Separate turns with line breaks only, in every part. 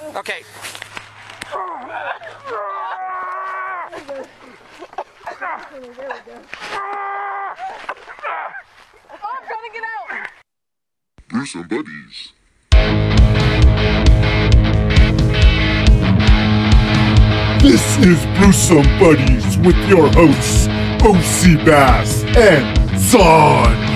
Okay.
I'm trying to get out.
Brewsome Buddies. This is Brewsome Buddies with your hosts, OC Bass and Sanj.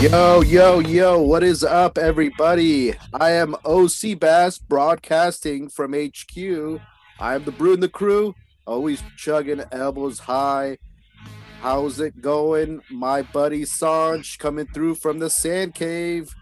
Yo, yo, yo, what is up, everybody? I am OC Bass broadcasting from HQ. I am the brew and the crew, always chugging elbows high. How's it going? My buddy Sanj coming through from the sand cave.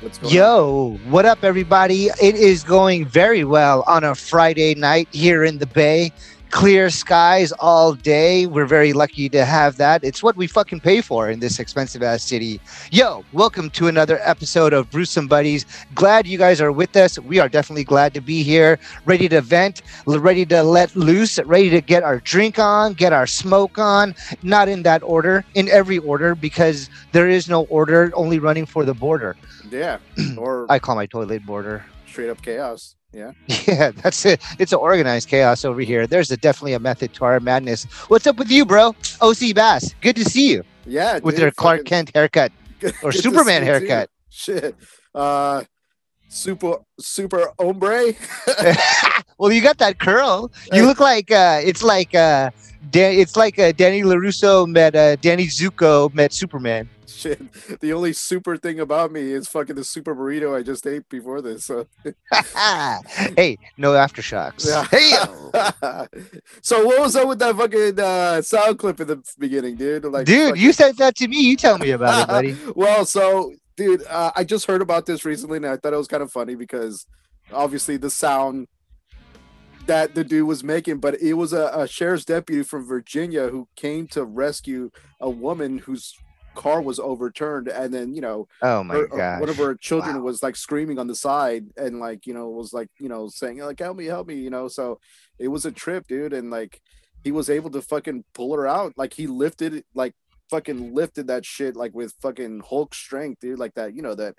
What's going on?
Yo, what up, everybody? It is going very well on a Friday night here in the Bay. Clear skies all day. We're very lucky to have that. It's what we fucking pay for in this expensive ass city. Yo, welcome to another episode of Brewsome Buddies. Glad you guys are with us. We are definitely glad to be here, ready to vent, ready to let loose, ready to get our drink on, get our smoke on. Not in that order, in every order, because there is no order, only running for the border.
Yeah, or
I call my toilet border.
straight up chaos. Yeah,
Yeah, that's it. It's an organized chaos over here. There's a, definitely a method to our madness. What's up with you, bro? OC Bass. Good to see you
yeah.
with
dude,
your Clark
fucking-
Kent haircut
good
or Superman
you,
haircut.
Shit. Uh, super, super ombre.
well, you got that curl. You look like uh, it's like uh, Dan- it's like uh, Danny LaRusso met uh, Danny Zuko met Superman.
Shit. The only super thing about me is fucking the super burrito I just ate before this. So.
hey, no aftershocks.
Yeah.
Hey,
so what was up with that fucking uh, sound clip in the beginning, dude? Like,
dude,
fucking-
you said that to me. You tell me about it, buddy.
well, so dude, uh, I just heard about this recently, and I thought it was kind of funny because obviously the sound that the dude was making, but it was a, a sheriff's deputy from Virginia who came to rescue a woman whose car was overturned, and then you know
Oh my god.
Uh, one of her children
Wow.
was like screaming on the side and like you know was like you know saying like help me help me you know so it was a trip dude and like he was able to fucking pull her out like he lifted like fucking lifted that shit like with fucking hulk strength dude like that you know that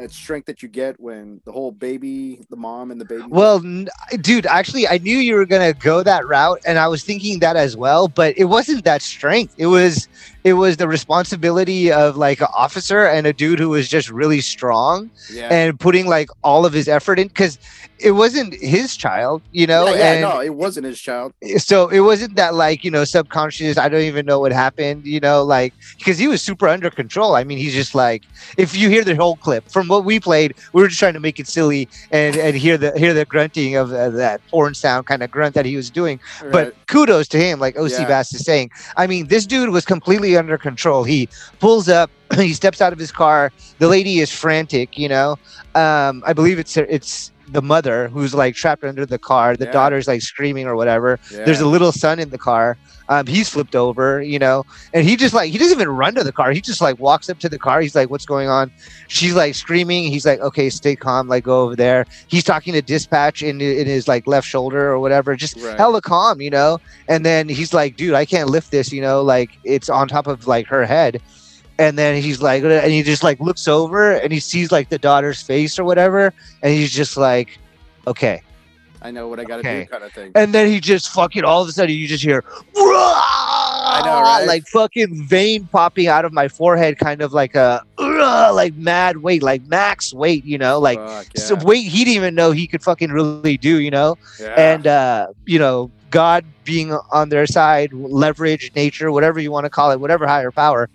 that strength that you get when the whole baby the mom and the baby
Well, n- dude, actually, I knew you were gonna go that route, and I was thinking that as well. But it wasn't that strength. It was, it was the responsibility of like an officer and a dude who was just really strong
yeah
and putting like all of his effort in because it wasn't his child, you know.
yeah, yeah
and
no it wasn't his child
so it wasn't that like you know subconscious. I don't even know what happened, you know, like because he was super under control. I mean, he's just like if you hear the whole clip from what we played, we were just trying to make it silly and and hear the hear the grunting of uh, that porn sound kind of grunt that he was doing. But kudos to him, like OC
Yeah.
Bass is saying. I mean, this dude was completely under control. He pulls up, he steps out of his car. The lady is frantic, you know. Um, I believe it's it's the mother who's like trapped under the car. The
Yeah.
daughter's like screaming or whatever.
yeah.
There's a little son in the car. Um, he's flipped over, you know, and he just like he doesn't even run to the car. He just like walks up to the car. He's like, "What's going on?" She's like screaming. He's like, "Okay, stay calm. Like go over there." He's talking to dispatch in in his like left shoulder or whatever. Just
Right.
hella calm, you know. And then he's like, "Dude, I can't lift this," you know, like it's on top of like her head. And then he's like, and he just like looks over and he sees like the daughter's face or whatever, and he's just like, "Okay."
i know what i gotta
Okay.
do kind of thing
and then he just fucking all of a sudden you just hear I
know, right?
like fucking vein popping out of my forehead kind of like a like mad weight like max weight you know like
Fuck,
so
yeah.
weight he didn't even know he could fucking really do you know
yeah.
and uh you know god being on their side leverage nature whatever you want to call it whatever higher power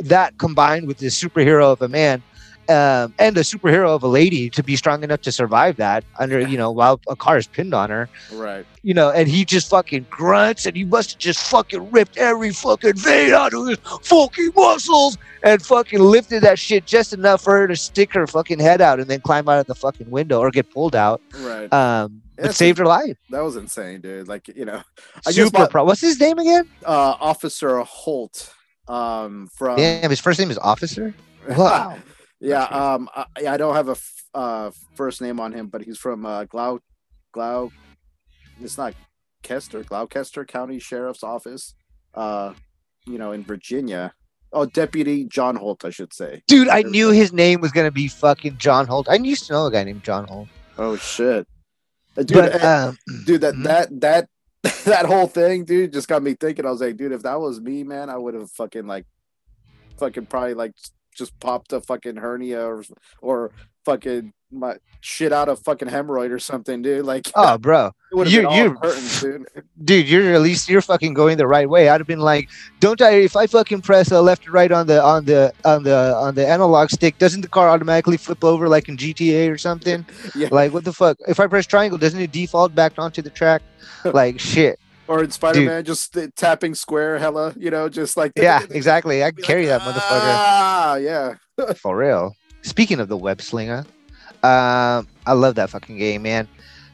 that combined with this superhero of a man um, and the superhero of a lady to be strong enough to survive that under you know while a car is pinned on her
Right.
you know and he just fucking grunts and he must have just fucking ripped every fucking vein out of his fucking muscles and fucking lifted that shit just enough for her to stick her fucking head out and then climb out of the fucking window or get pulled out
Right.
um but saved her life
that was insane, dude. Like you know, I
super
bought-
pro what's his name again
uh, Officer Holt. Um, from
damn his first name is officer wow
yeah. Um, I, I don't have a f- uh first name on him, but he's from uh Glau, Glau. It's not Kester, Gloucester County Sheriff's Office. Uh, you know, in Virginia. Oh, Deputy John Holt, I should say.
dude i knew his name was gonna be fucking john holt i used to know a guy named john holt
Oh shit, Uh, dude.
but
uh,
um
dude that
Mhm.
that that that whole thing dude just got me thinking. I was like dude if that was me man i would have fucking like fucking probably like just popped a fucking hernia or or fucking my shit out of fucking hemorrhoid or something dude like
oh bro
it would have
you- you-
dude
dude, you're at least you're fucking going the right way. I'd have been like, don't I? If I fucking press uh, left or right on the on the on the on the analog stick, doesn't the car automatically flip over like in GTA or something?
Yeah.
Like what the fuck? If I press triangle, doesn't it default back onto the track? Like shit.
or in spider-man just uh, tapping square hella you know just like
Yeah, exactly. I can carry
like,
that motherfucker
ah yeah
for real. Speaking of the web slinger, um, I love that fucking game, man.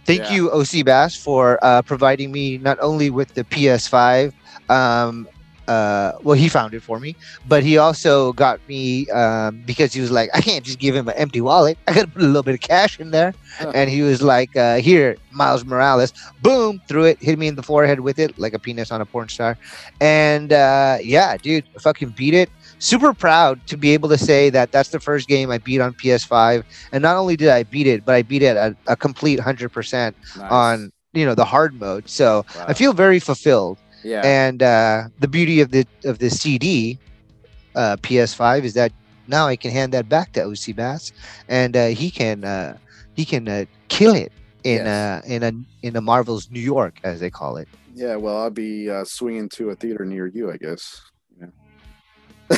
Thank
Yeah.
you, OC Bass, for uh, providing me not only with the PS5. Um, uh, well, he found it for me, but he also got me um, because he was like, I can't just give him an empty wallet. I got to put a little bit of cash in there.
Huh.
And he was like, uh, Here, Miles Morales. Boom, threw it, hit me in the forehead with it, like a penis on a porn star. And uh, yeah, dude, I fucking beat it super proud to be able to say that that's the first game I beat on PS5. And not only did I beat it, but I beat it at a complete 100%
Nice.
on, you know, the hard mode. So
Wow.
I feel very fulfilled.
yeah
And uh, the beauty of the of the CD uh, PS5 is that now I can hand that back to OC Bass, and uh, he can uh, he can uh, kill it in
Yes.
uh, in a in a Marvel's New York as they call it.
yeah well i'll be uh, swinging to a theater near you i guess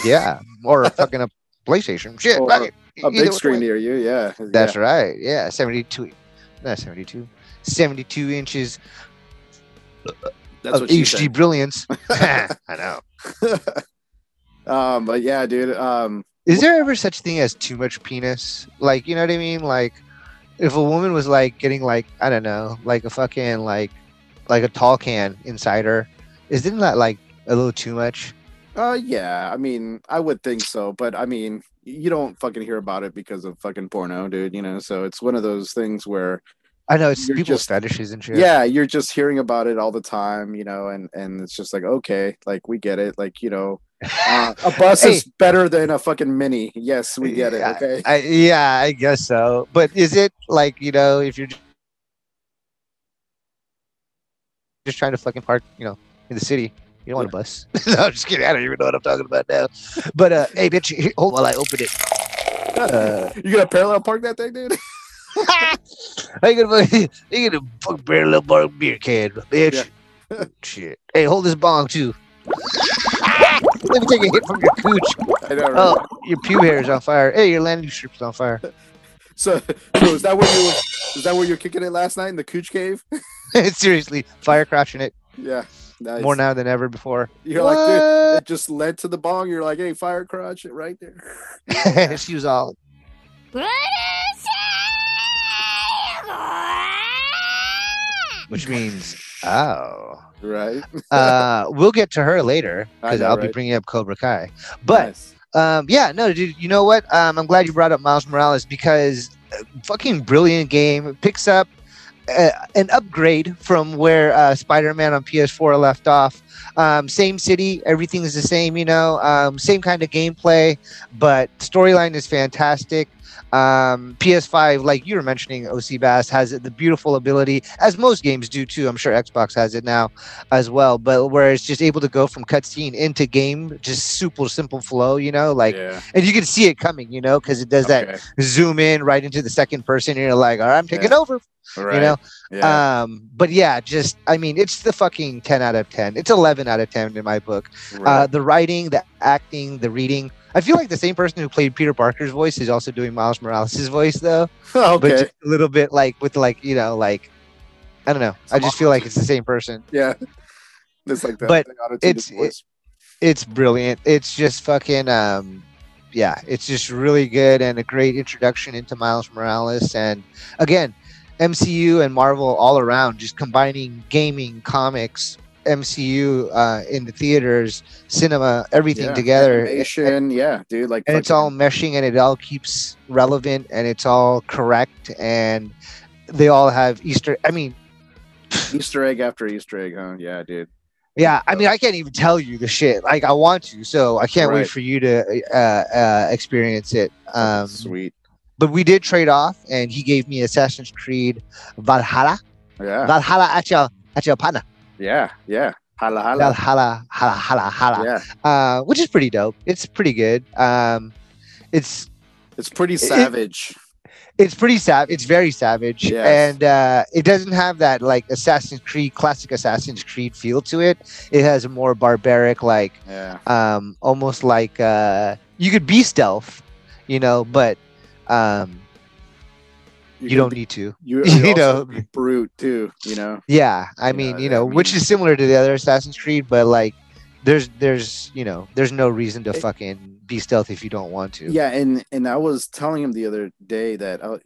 Yeah, or fucking a PlayStation. Shit,
Or
fuck it.
a big screen
way.
near you yeah
That's right. Yeah, 72. Not 72. 72 inches
That's
of
what
HD
said.
brilliance. I know.
um, but yeah, dude. Um,
Is there ever such thing as too much penis? Like, you know what I mean? Like, if a woman was like getting like I don't know, like a fucking like like a tall can inside her, isn't that like a little too much?
Uh, yeah. I mean, I would think so, but I mean, you don't fucking hear about it because of fucking porno, dude. You know, so it's one of those things where,
I know it's people's
just-
fetishes and shit.
yeah, you're just hearing about it all the time, you know, and and it's just like, okay, like we get it, like you know, uh, a bus is better than a fucking mini. Yes, we get it. Okay.
I, yeah, I guess so. But is it like you know if you're just trying to fucking park, you know, in the city, you don't want a bus. no, I'm just kidding. I don't even know what I'm talking about now. But uh, hey, bitch, hold while I open it. Uh,
you gonna parallel park that thing, dude?
I gonna you gonna fuck parallel park beer can, bitch. Shit. Hey, hold this bong too. Let me take a hit from your cooch.
I know, right?
Oh, your pube hair is on fire. Hey, your landing strip's on fire.
So, so is that where you is that where you're kicking it last night in the cooch cave?
Seriously, fire crashing it
Yeah. Nice.
more now than ever before.
You're like, dude, it just led to the bong. You're like, hey, fire crotch it right there.
she was all. Which means, oh.
Right.
Uh, we'll get to her later because I'll be bringing up Cobra Kai. But
Nice.
Um, yeah, no, dude. You know what? Um, I'm glad you brought up Miles Morales because uh, fucking brilliant game. Picks up uh, an upgrade from where uh, Spider-Man on PS4 left off. Um, same city, everything is the same. You know, um, same kind of gameplay, but storyline is fantastic. Um, PS5, like you were mentioning, OC Bass has the beautiful ability, as most games do too. I'm sure Xbox has it now as well, but where it's just able to go from cutscene into game, just super simple flow, you know, like,
yeah.
and you can see it coming, you know, because it does that zoom in right into the second person. And you're like, all right, I'm taking
Yeah.
over.
Right.
You know.
Yeah.
Um, but yeah, just I mean, it's the fucking ten out of ten. It's eleven out of ten in my book. Uh, the writing, the acting, the reading. I feel like the same person who played Peter Parker's voice is also doing Miles Morales' voice though, but
okay.
just a little bit like with like you know like I don't know. I just feel like it's the same person.
yeah. It's like that.
But it's-
voice.
It's brilliant. It's just fucking um yeah, it's just really good and a great introduction into Miles Morales and again, MCU and Marvel all around just combining gaming, comics, MCU uh in the theaters, cinema, everything
Yeah,
together.
Animation, yeah, dude. Like
and it's all meshing and it all keeps relevant and it's all correct and they all have Easter I mean
Easter egg after Easter egg, huh? Yeah, dude.
Yeah, I mean, I can't even tell you the shit. Like, I want to, so I can't
Right.
wait for you to uh, uh, experience it. Um,
Sweet.
but we did trade off, and he gave me Assassin's Creed Valhalla.
Yeah.
Valhalla at your at your partner.
Yeah. Yeah. Hala hala.
Valhalla, hala, hala, hala.
Yeah.
Uh, which is pretty dope. It's pretty good. Um, it's
It's pretty savage.
it's pretty savage. It's very savage,
Yes.
and uh, it doesn't have that like Assassin's Creed classic Assassin's Creed feel to it. It has a more barbaric, like
yeah.
um almost like uh you could be stealth you know but um you,
can
don't
be-
need to
You,
you
you
know.
know, brute too. You know.
yeah i mean you
I
know which is similar to the other assassin's creed but like there's there's you know there's no reason to
It-
fucking be stealth if you don't want to
Yeah, and and I was telling him the other day that I,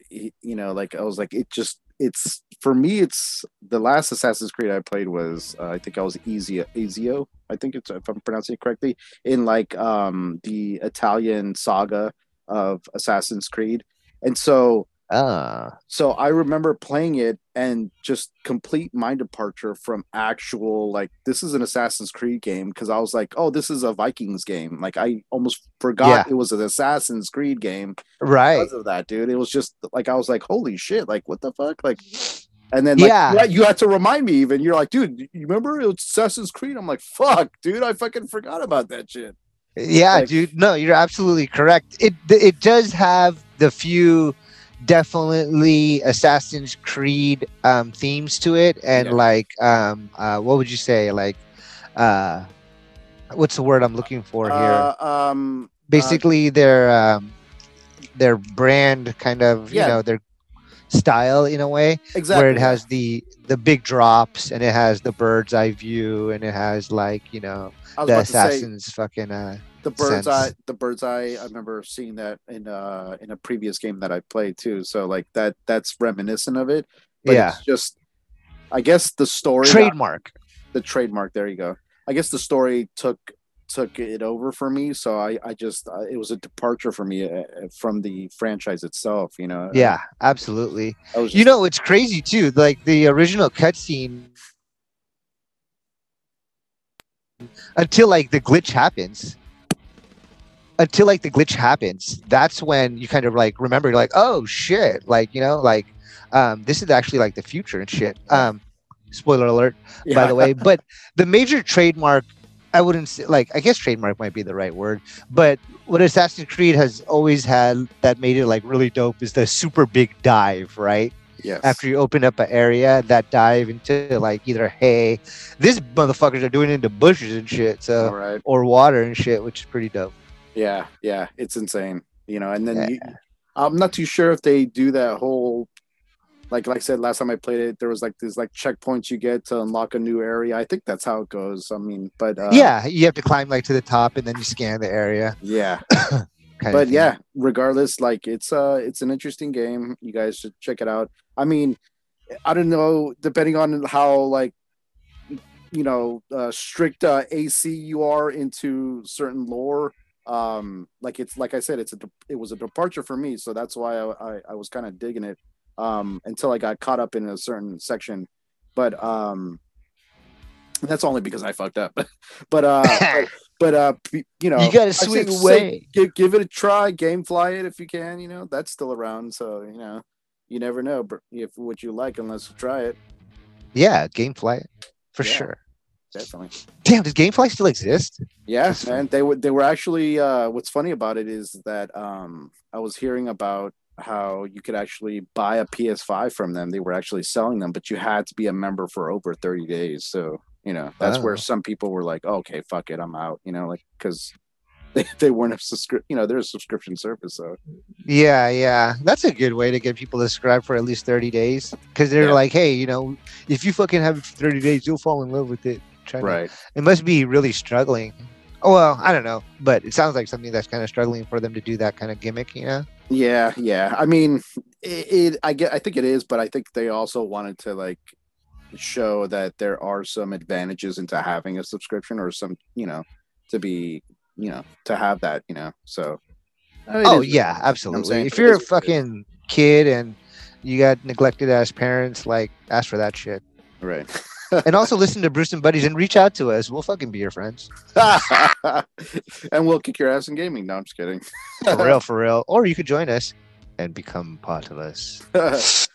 you know, like I was like, it just it's for me. It's the last Assassin's Creed I played was uh, I think I was Ezio. Ezio, I think it's if I'm pronouncing it correctly in like um the Italian saga of Assassin's Creed, and so
ah
so I remember playing it and just complete mind departure from actual like this is an Assassin's Creed game because I was like, oh, this is a Vikings game. Like I almost forgot
Yeah.
it was an Assassin's Creed game
right
because of that, dude. It was just like I was like, holy shit, like what the fuck, like. And then,
Yeah.
like, yeah, you had to remind me. Even you're like, dude, you remember it was Assassin's Creed? I'm like, fuck, dude, I fucking forgot about that shit.
yeah
Like-
dude no you're absolutely correct it it does have the few definitely assassin's creed um themes to it and
Yeah.
like um uh what would you say like uh what's the word i'm looking for here
Uh, um,
basically their um their brand kind of
Yeah.
you know their style in a way
exactly.
where it has the the big drops and it has the bird's eye view and it has like you know the
to say,
assassin's fucking uh
the bird's
sense.
eye the bird's eye i remember seeing that in uh in a previous game that i played too. So like that that's reminiscent of it but
yeah.
it's just i guess the story
trademark.
The trademark there you go. I guess the story took took it over for me. So i i just uh, it was a departure for me uh, from the franchise itself you know?
Yeah absolutely.
Was
you know it's crazy too like the original cutscene until like the glitch happens until like the glitch happens that's when you kind of like remember you're like oh shit. Like you know like um this is actually like the future and shit. Um spoiler alert by the way but the major trademark i wouldn't say like i guess trademark might be the right word but what assassin's creed has always had that made it like really dope is the super big dive right?
Yes.
After you open up an area that dive into like either hay these motherfuckers are doing it into bushes and shit so
right.
or water and shit which is pretty dope
yeah yeah it's insane you know and then
Yeah.
you, i'm not too sure if they do that whole like like i said last time i played it there was like these like checkpoints you get to unlock a new area. I think that's how it goes i mean but uh,
yeah you have to climb like to the top and then you scan the area.
Yeah. But yeah regardless like it's uh it's an interesting game. You guys should check it out. I mean i don't know depending on how like you know uh, strict uh, ac you are into certain lore um like it's like i said it's a de- it was a departure for me so that's why i i, I was kind of digging it um until i got caught up in a certain section. But um that's only because i fucked up. But uh but, but uh you know
you gotta
I say-
swing
say give, give it a try gamefly it if you can you know that's still around so you know you never know if what you like unless you try it.
Yeah gamefly it for
Yeah.
sure
definitely
damn does gamefly still exist Yes,
man they were they were actually uh what's funny about it is that um i was hearing about how you could actually buy a PS5 from them. They were actually selling them, but you had to be a member for over 30 days. So, you know, that's
Oh.
where some people were like, okay, fuck it, I'm out, you know, like, because they, they weren't a subscription, you know, they're a subscription service. So,
Yeah, yeah. That's a good way to get people to subscribe for at least 30 days. Because they're
Yeah.
like, hey, you know, if you fucking have it for 30 days, you'll fall in love with it.
Right.
It must be really struggling. Oh, well, I don't know. But it sounds like something that's kind of struggling for them to do that kind of gimmick, you know?
Yeah, yeah. I mean, it, it I get I think it is, but I think they also wanted to like show that there are some advantages into having a subscription or some, you know, to be, you know, to have that, you know. So uh,
oh,
is-
yeah, absolutely. If you're a
is what it is.
fucking kid and you got neglected as parents, like, ask for that shit.
right.
and also listen to Brewsome Buddies and reach out to us. We'll fucking be your friends.
and we'll kick your ass in gaming. No, I'm just kidding.
For real, for real. Or you could join us and become part of us.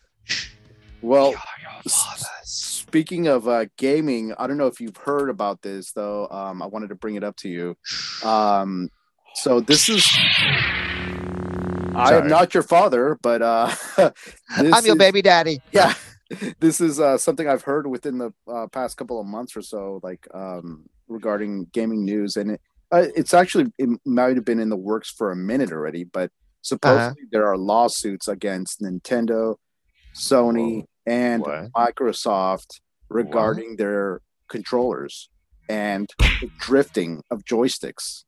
well,
We are your fathers.
Speaking of uh, gaming, I don't know if you've heard about this though. Um, I wanted to bring it up to you. Um, so this is. I am not your father, but uh,
I'm your
is-
baby daddy.
Yeah, this is uh, something I've heard within the uh, past couple of months or so, like um, regarding gaming news, and it, uh, it's actually it might have been in the works for a minute already, but supposedly there are lawsuits against Nintendo, Sony, and
What?
Microsoft regarding their controllers and the drifting of joysticks.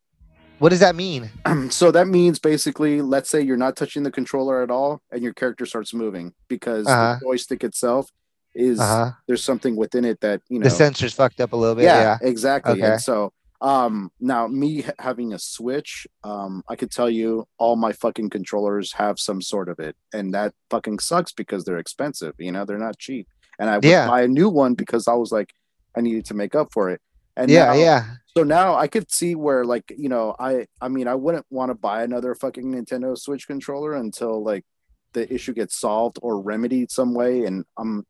What does that mean?
so that means basically, let's say you're not touching the controller at all, and your character starts moving because
Uh-huh.
the joystick itself is
Uh huh.
there's something within it that you know.
The sensor's fucked up a little bit.
yeah,
Yeah.
exactly.
Okay.
And so, um, now me having a Switch, um, I could tell you all my fucking controllers have some sort of it, and that fucking sucks because they're expensive. You know, they're not cheap, and I would
Yeah.
buy a new one because I was like, I needed to make up for it. And
Yeah.
now-
Yeah.
so now I could see where like you know I I mean I wouldn't want to buy another fucking Nintendo Switch controller until like the issue gets solved or remedied some way and um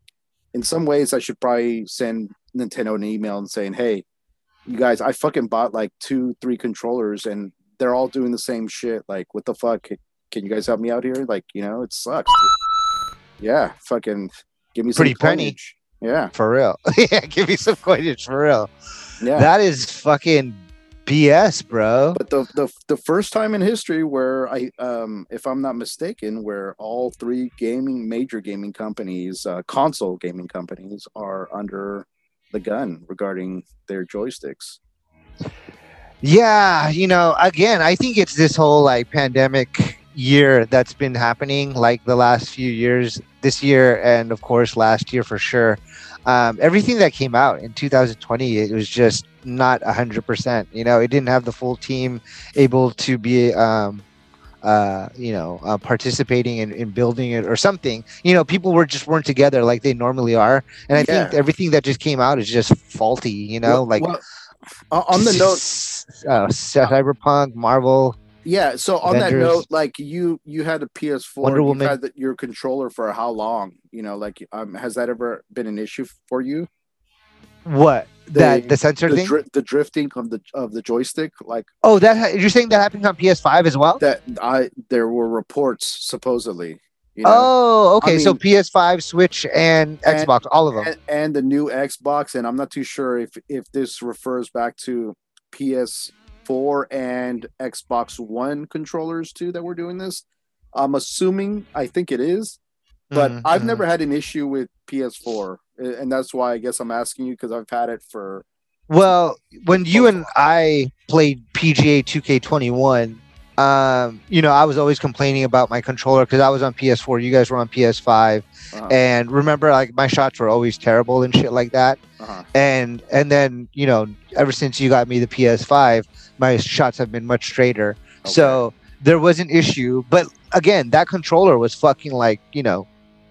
in some ways I should probably send Nintendo an email and saying hey you guys I fucking bought like two three controllers and they're all doing the same shit like what the fuck can you guys help me out here like you know it sucks dude. yeah fucking give me some
Pretty penny.
yeah
For real. yeah. Give me some coinage for real.
Yeah
That is fucking BS, bro.
but the, the the first time in history where I um if I'm not mistaken where all three gaming major gaming companies uh, console gaming companies are under the gun regarding their joysticks.
Yeah, you know, again, I think it's this whole like pandemic year that's been happening like the last few years, this year and of course last year for sure. Um, everything that came out in 2020, it was just not 100%. You know, it didn't have the full team able to be, um, uh, you know, uh, participating in, in building it or something. You know, people were just weren't together like they normally are. And I think everything that just came out is just faulty, you know,
Well-
like
well, on the note
uh, Cyberpunk, Marvel.
Yeah so on that note like you you had a PS4
Wonder Woman.
had the, your controller for how long you know like um has that ever been an issue for you
What that
The-
the sensor
the,
thing?
dri- the drifting of the of the joystick like
oh, that ha- you're saying that happens on PS5 as well?
that I there were reports supposedly you know
oh, okay. so
mean-
PS5, Switch, and
And-
Xbox, all of them.
and, and the new Xbox, and I'm not too sure if if this refers back to PS4 and Xbox One controllers too that we're doing this. I'm assuming I think it is, but
Mhm,
I've never had an issue with PS4, and that's why I guess I'm asking you because I've had it for
Well, when you and I played PGA 2K21, um, you know, I was always complaining about my controller because I was on PS4, you guys were on PS5,
uh,
and remember, like my shots were always terrible and shit like that.
uh
and and then you know ever since you got me the ps5 my shots have been much straighter. So there was an issue but again that controller was fucking like you know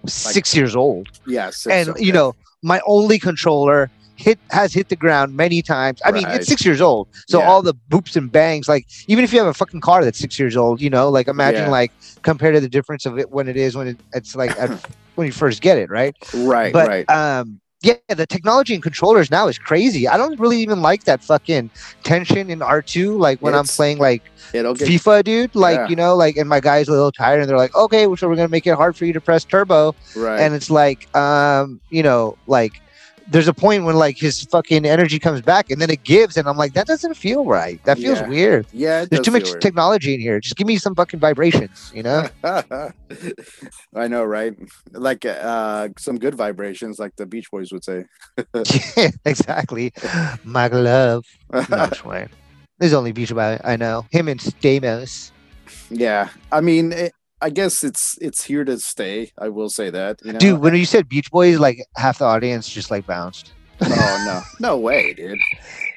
six years old.
Yes,
and
it's
you know my only controller hit has hit the ground many times. I mean it's six years old. So
Yeah.
all the boops and bangs like even if you have a fucking car that's six years old you know like imagine
Yeah.
like compared to the difference of it when it is when it, it's like at, when you first get it right?
Right,
but
right,
um yeah, the technology and controllers now is crazy. I don't really even like that fucking tension in R2. Like when I'm
It's-
playing like FIFA, dude. Like
Yeah.
you know, like and my guy's a little tired, and they're like, okay, so we're gonna make it hard for you to press turbo,
right.
and it's like, um, you know, like there's a point when like his fucking energy comes back, and then it gives, and I'm like, that doesn't feel right. That feels
Yeah.
weird.
yeah,
There's too much
weird.
technology in here. Just give me some fucking vibrations, you know?
I know, right? Like uh some good vibrations, like the Beach Boys would say.
yeah, exactly. My love. No. There's only Beach Boy I know. Him and Stamos.
yeah, I mean, it, I guess it's it's here to stay. I will say that. You know?
Dude, when you said Beach Boys, like half the audience just like bounced.
oh no, no way, dude.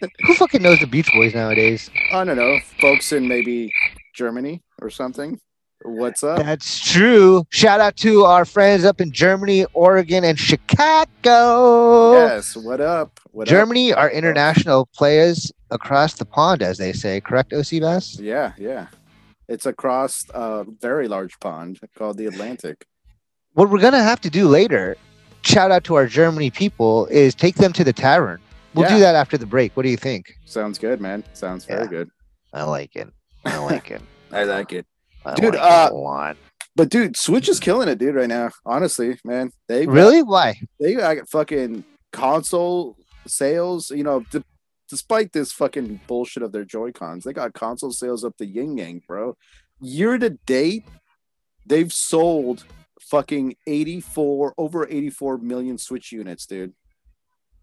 Who fucking knows the Beach Boys nowadays?
I don't know, folks in maybe Germany or something. What's up?
That's true. Shout out to our friends up in Germany, Oregon, and Chicago.
Yes, what up? What up?
Germany are international players across the pond, as they say. Correct, OC Bass?
Yeah, yeah. It's across a very large pond called the Atlantic.
What we're gonna have to do later, shout out to our Germany people, is take them to the tavern. We'll do that after the break. What do you think?
Sounds good, man. Sounds very
Yeah.
good.
I like it. I like it.
I like it.
I
Dude,
like
uh,
it a lot.
But dude, Switch is killing it, dude, right now. Honestly, man. They got-
Really? Why?
they got fucking console sales, you know, d- despite this fucking bullshit of their Joy Cons, they got console sales up the yin yang, bro. Year to date, they've sold fucking 84 over 84 million Switch units, dude.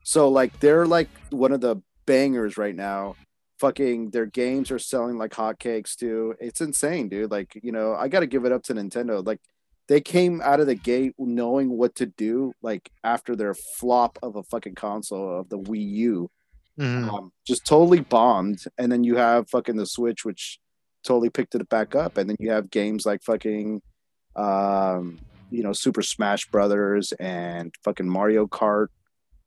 So like they're like one of the bangers right now. Fucking their games are selling like hotcakes too. It's insane, dude. Like, you know, I got to give it up to Nintendo. Like they came out of the gate knowing what to do like after their flop of a fucking console of the Wii U.
Mhm.
Um, just totally bombed. And then you have fucking the Switch, which totally picked it back up. And then you have games like fucking um, you know, Super Smash Brothers and fucking Mario Kart.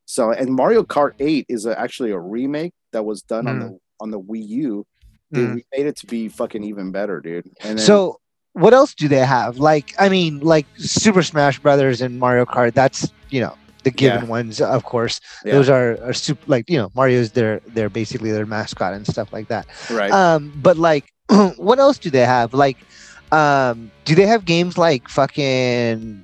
So and Mario Kart 8 is a, actually a remake that was done on
Mm.
the on the Wii U. They
Mm.
remade it to be fucking even better, dude. And then,
So, what else do they have? Like, I mean, like Super Smash Brothers and Mario Kart. That's you know the given
Yeah.
ones, of course.
Yeah.
Those are, are super like you know Mario's their they're basically their mascot and stuff like that.
right.
Um, but like, what else do they have? Like, um, do they have games like fucking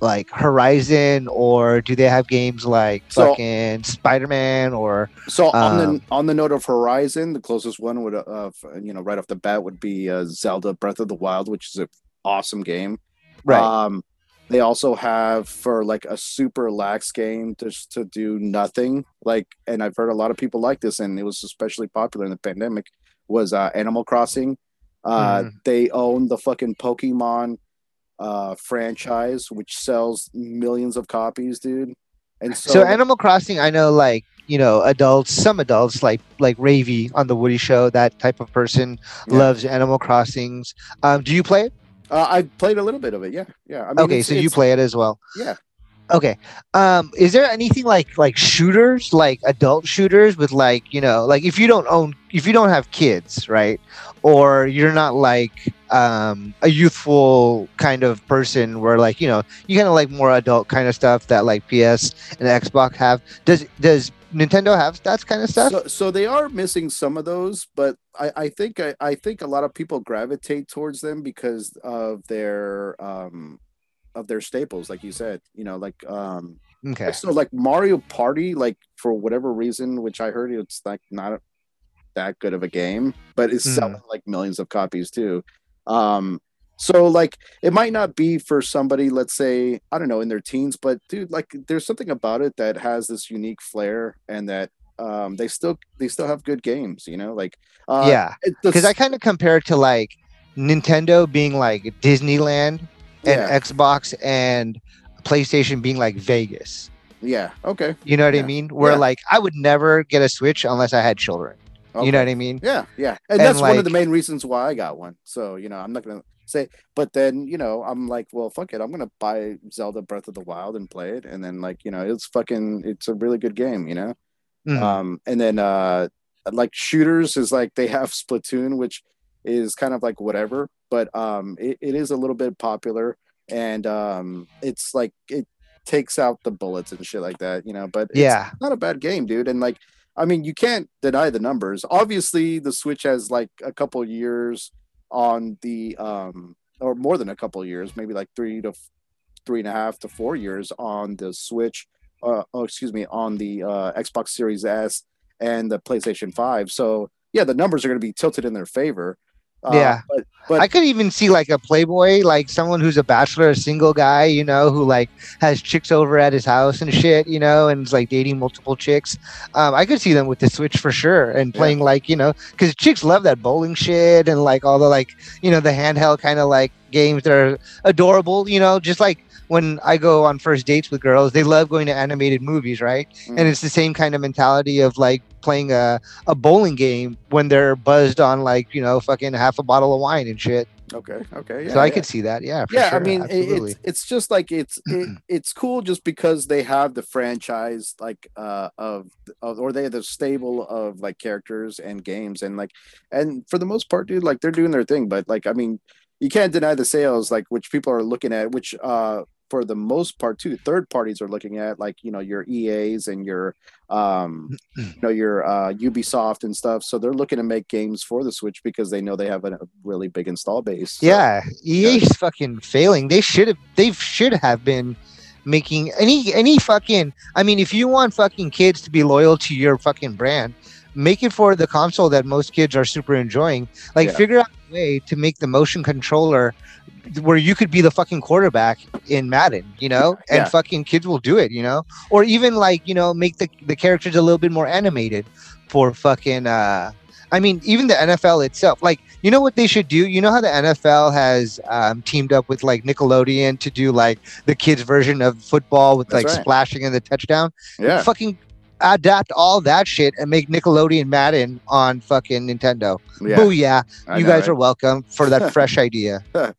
like Horizon, or do they have games like
So-
fucking Spider Man, or
So on the
Um,
on the note of Horizon, the closest one would uh, you know right off the bat would be uh, Zelda Breath of the Wild, which is an awesome game. Um, they also have for like a super lax game just to do nothing. Like, and I've heard a lot of people like this, and it was especially popular in the pandemic. Was uh, Animal Crossing? Uh,
Mhm.
They own the fucking Pokemon uh, franchise, which sells millions of copies, dude. And so,
so, Animal Crossing, I know like you know adults, some adults like like Ravy on the Woody Show, that type of person
Yeah.
loves Animal Crossings. Um, do you play it?
Uh, I played a little bit of it. Yeah, yeah. I mean,
okay, so you play it as well.
Yeah.
Okay. Um, is there anything like like shooters, like adult shooters with like, you know, like if you don't own if you don't have kids, right? Or you're not like um a youthful kind of person where like, you know, you kind of like more adult kind of stuff that like PS and Xbox have. Does does Nintendo have that kind of stuff?
So, so they are missing some of those, but I, I think I, I think a lot of people gravitate towards them because of their um of their staples, like you said. You know, like um
okay.
so like Mario Party, like for whatever reason, which I heard it's like not that good of a game, but it's
Mhm.
selling like millions of copies too. Um so like it might not be for somebody, let's say, I don't know, in their teens, but dude, like there's something about it that has this unique flair and that um they still they still have good games, you know, like uh
yeah.
the
Because I kind of compare it to like Nintendo being like Disneyland and
yeah,
Xbox and PlayStation being like Vegas.
yeah, okay.
You know what I mean? Where
Yeah.
like I would never get a Switch unless I had children.
okay.
You know what I mean?
Yeah, yeah, and,
And,
that's one of the main reasons why I got one. So you know, I'm not gonna say, but then you know, I'm like, well, fuck it, I'm gonna buy Zelda Breath of the Wild and play it, and then like you know, it's fucking, it's a really good game, you know.
Mhm.
Um, and then uh, like shooters is like they have Splatoon, which is kind of like whatever, but um, it, it is a little bit popular, and um, it's like it takes out the bullets and shit like that, you know. But it's
Yeah.
not a bad game, dude. And like, I mean, you can't deny the numbers. Obviously, the Switch has like a couple years on the um, or more than a couple years, maybe like three to three and a half to four years on the Switch. Uh, oh, excuse me, on the uh, Xbox Series S and the PlayStation Five. So yeah, the numbers are going to be tilted in their favor. Uh,
Yeah.
but but
I could even see like a playboy, like someone who's a bachelor, a single guy, you know, who like has chicks over at his house and shit, you know, and is like dating multiple chicks. Um, I could see them with the Switch for sure and
Yeah.
playing like, you know, because chicks love that bowling shit and like all the like, you know, the handheld kind of like games that are adorable, you know, just like when I go on first dates with girls, they love going to animated movies, right?
Mm.
And it's the same kind of mentality of like playing a, a bowling game when they're buzzed on like, you know, fucking half a bottle of wine and shit.
okay, okay, yeah,
so I
yeah.
could see that. Yeah.
Yeah
sure,
i mean
absolutely.
it's it's just like it's it, it's cool just because they have the franchise like uh of, of or they have the stable of like characters and games and like and for the most part dude like they're doing their thing but like i mean you can't deny the sales like which people are looking at which uh for the most part too third parties are looking at like you know your eas and your um you know your uh ubisoft and stuff so they're looking to make games for the switch because they know they have a, really big install base So-
yeah, EA's fucking failing. They should have. They should have been making any any fucking. I mean, if you want fucking kids to be loyal to your fucking brand, make it for the console that most kids are super enjoying. Like,
Yeah.
figure out a way to make the motion controller where you could be the fucking quarterback in Madden, you know, and
Yeah.
fucking kids will do it, you know, or even like you know make the the characters a little bit more animated for fucking. uh I mean, even the NFL itself, like you know what they should do? You know how the NFL has um, teamed up with like Nickelodeon to do like the kids' version of football with
That's
like
right.
splashing and the touchdown?
yeah
Fucking adapt all that shit and make Nickelodeon Madden on fucking Nintendo.
Oh yeah
Booyah.
I
you
know,
guys
right?
are welcome for that fresh idea.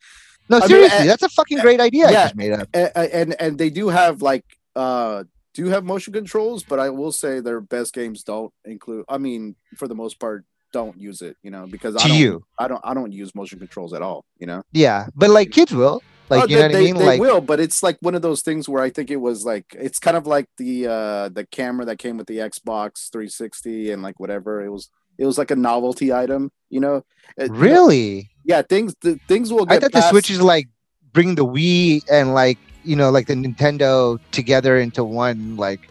No,
I mean,
seriously,
uh,
that's a fucking great idea I
yeah.
just made up.
A- a- and and they do have like uh do have motion controls but i will say their best games don't include i mean for the most part don't use it you know because i
To
don't
you.
i don't i don't use motion controls at all you know
Yeah. But like kids will. Like,
Oh,
you know
they,
what I mean?
they
Like,
will but it's like one of those things where i think it was like it's kind of like the uh the camera that came with the xbox 360 and like whatever it was it was like a novelty item you know It-
really?
yeah things the, things will get
I thought the Switch is like bring the Wii and like you know like the Nintendo together into one. Like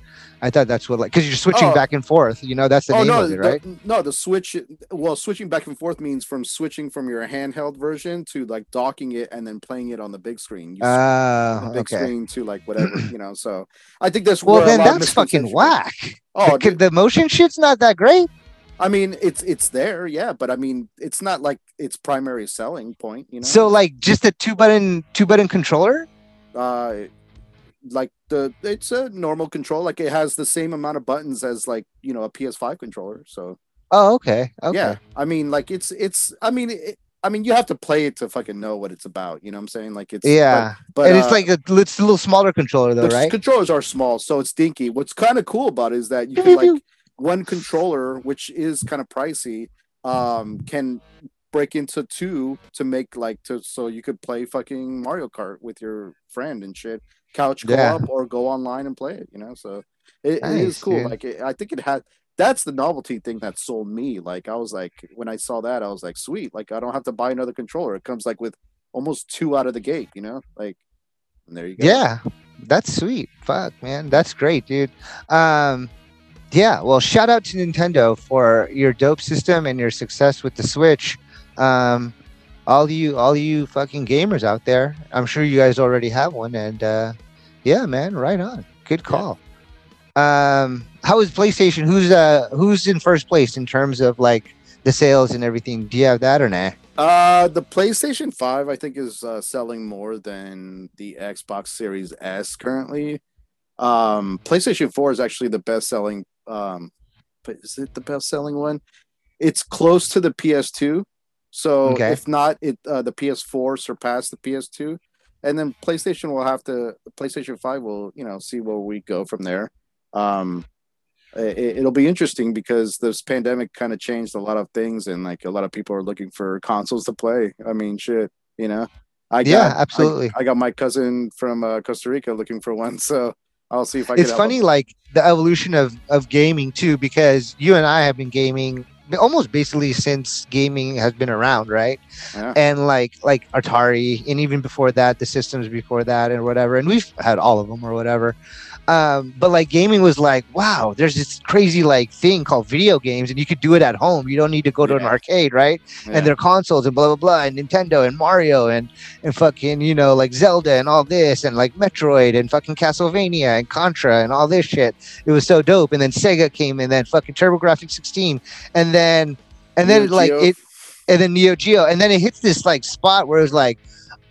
I thought that's what like because you're switching
Oh.
back and forth. You know that's the
oh
name
no,
of it,
the-
right?
no, the switch. Well, switching back and forth means from switching from your handheld version to like docking it and then playing it on the big screen. You
Uh,
the big
okay.
screen to like whatever you know. So I think that's
Well, then that's fucking whack.
Oh,
the, the motion shit's not that great.
I mean, it's it's there, yeah, but I mean, it's not like its primary selling point, you know.
So like just a two button two button controller.
uh, like the it's a normal control, like it has the same amount of buttons as like you know a PS5 controller. So
Oh, okay. Okay.
yeah i mean like it's it's i mean it, i mean you have to play it to fucking know what it's about you know what i'm saying like it's
Yeah.
but, but
and it's
uh,
like a, it's a little smaller controller though,
the
right?
controllers are small so it's dinky what's kind of cool about it is that you can like one controller which is kind of pricey um can break into two to make like to so you could play fucking mario kart with your friend and shit couch go
Yeah.
up or go online and play it you know so it, it is cool
dude.
like it, i think it had that's the novelty thing that sold me like i was like when i saw that i was like sweet like i don't have to buy another controller it comes like with almost two out of the gate you know like and there you go
Yeah, that's sweet. Fuck, man, that's great, dude. Um, yeah. Well, shout out to Nintendo for your dope system and your success with the Switch. Um, all you, all you fucking gamers out there, I'm sure you guys already have one, and uh, yeah, man, right on. Good call. Um, how is PlayStation? Who's uh, who's in first place in terms of like the sales and everything? Do you have that or nah?
Uh, the PlayStation 5, I think, is uh, selling more than the Xbox Series S currently. Um, PlayStation 4 is actually the best selling. Um, but is it the best selling one? It's close to the PS2. So
Okay.
if not, it uh, the PS4 surpassed the PS2, and then PlayStation will have to. PlayStation 5 will, you know, see where we go from there. Um, it, it'll be interesting because this pandemic kind of changed a lot of things and like a lot of people are looking for consoles to play i mean shit you know I got,
Yeah, absolutely.
I, got my cousin from uh, Costa Rica looking for one, so I'll see if I.
it's funny like the evolution of of gaming too because you and i have been gaming almost basically since gaming has been around right
Yeah.
and like like atari and even before that the systems before that and whatever and we've had all of them or whatever um but like gaming was like wow there's this crazy like thing called video games and you could do it at home you don't need to go to an arcade right
Yeah.
and their consoles and blah blah blah and Nintendo and Mario and and fucking you know like Zelda and all this and like Metroid and fucking Castlevania and Contra and all this shit. It was so dope. And then Sega came and then fucking TurboGrafx 16 and then and then
Neo
like
Geo.
it and then Neo Geo and then it hits this like spot where it's like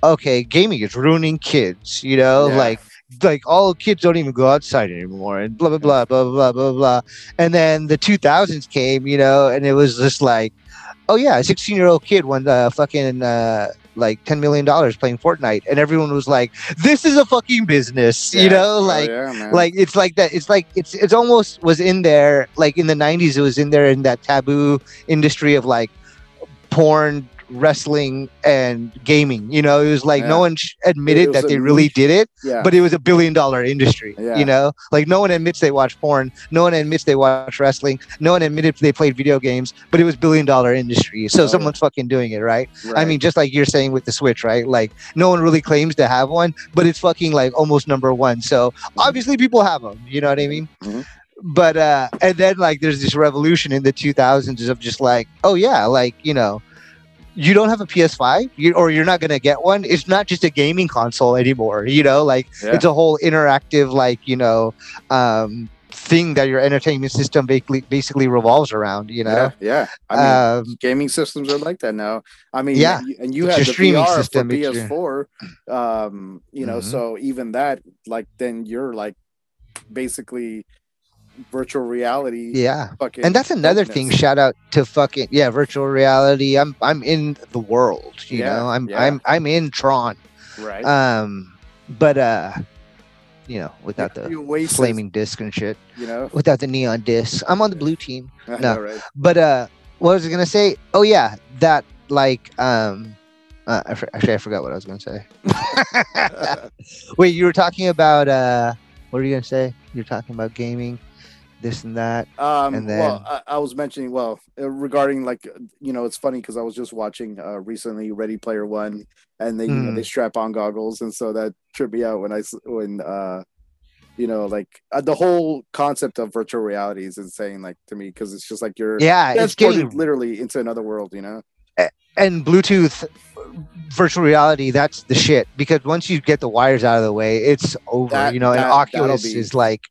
okay gaming is ruining kids you know
Yeah.
like like all kids don't even go outside anymore and blah blah blah blah blah blah blah and then the 2000s came you know and it was just like oh yeah a 16 year old kid won uh, fucking uh like 10 million dollars playing fortnite. And everyone was like this is a fucking business you
Yeah.
know
Oh,
like
yeah,
like it's like that it's like it's it's almost was in there like in the 90s it was in there in that taboo industry of like porn wrestling and gaming you know it was like no one admitted that they really
niche.
did it
yeah,
but it was a billion dollar industry
Yeah.
you know like no one admits they watch porn no one admits they watch wrestling no one admitted they played video games but it was billion dollar industry so
Oh, yeah.
someone's fucking doing it right I mean, just like you're saying with the Switch, right? Like, no one really claims to have one, but it's fucking like almost number one. So obviously, people have them. You know what I mean?
Mhm.
But uh, and then like, there's this revolution in the 2000s of just like, oh yeah, like you know, you don't have a PS5, you, or you're not gonna get one. It's not just a gaming console anymore. You know, like
Yeah.
it's a whole interactive, like you know, um, thing that your entertainment system basically basically revolves around. You know.
yeah, yeah. I mean,
um,
gaming systems are like that now. I mean,
Yeah.
and you
It's
had the
streaming
VR
system,
for PS4. Um, you know,
Mhm.
so even that, like, then you're like basically virtual reality.
yeah. and that's another thing shout out to fucking yeah virtual reality i'm i'm in the world you
Yeah,
know i'm
yeah.
i'm i'm in tron
right?
um but uh you know without the
Oasis,
flaming disc and shit
you know.
without the neon disc i'm on the blue team No.
know, right?
but uh what was i gonna say oh yeah that like um uh, I for- actually i forgot what i was gonna say wait you were talking about uh what were you gonna say you're talking about gaming this and that
Um,
And
well,
then-
I, I was mentioning, well, uh, regarding like, you know, it's funny because I was just watching uh, recently Ready Player One, and they, you know,
Mm.
they strap on goggles, and so that tripped me out when I when, uh, you know, like uh, the whole concept of virtual reality is insane, like to me, because it's just like you're
yeah it's getting
literally into another world, you know.
and Bluetooth virtual reality, that's the shit. Because once you get the wires out of the way, it's over.
That-
you know, and
that- that'll
Oculus
be-
is like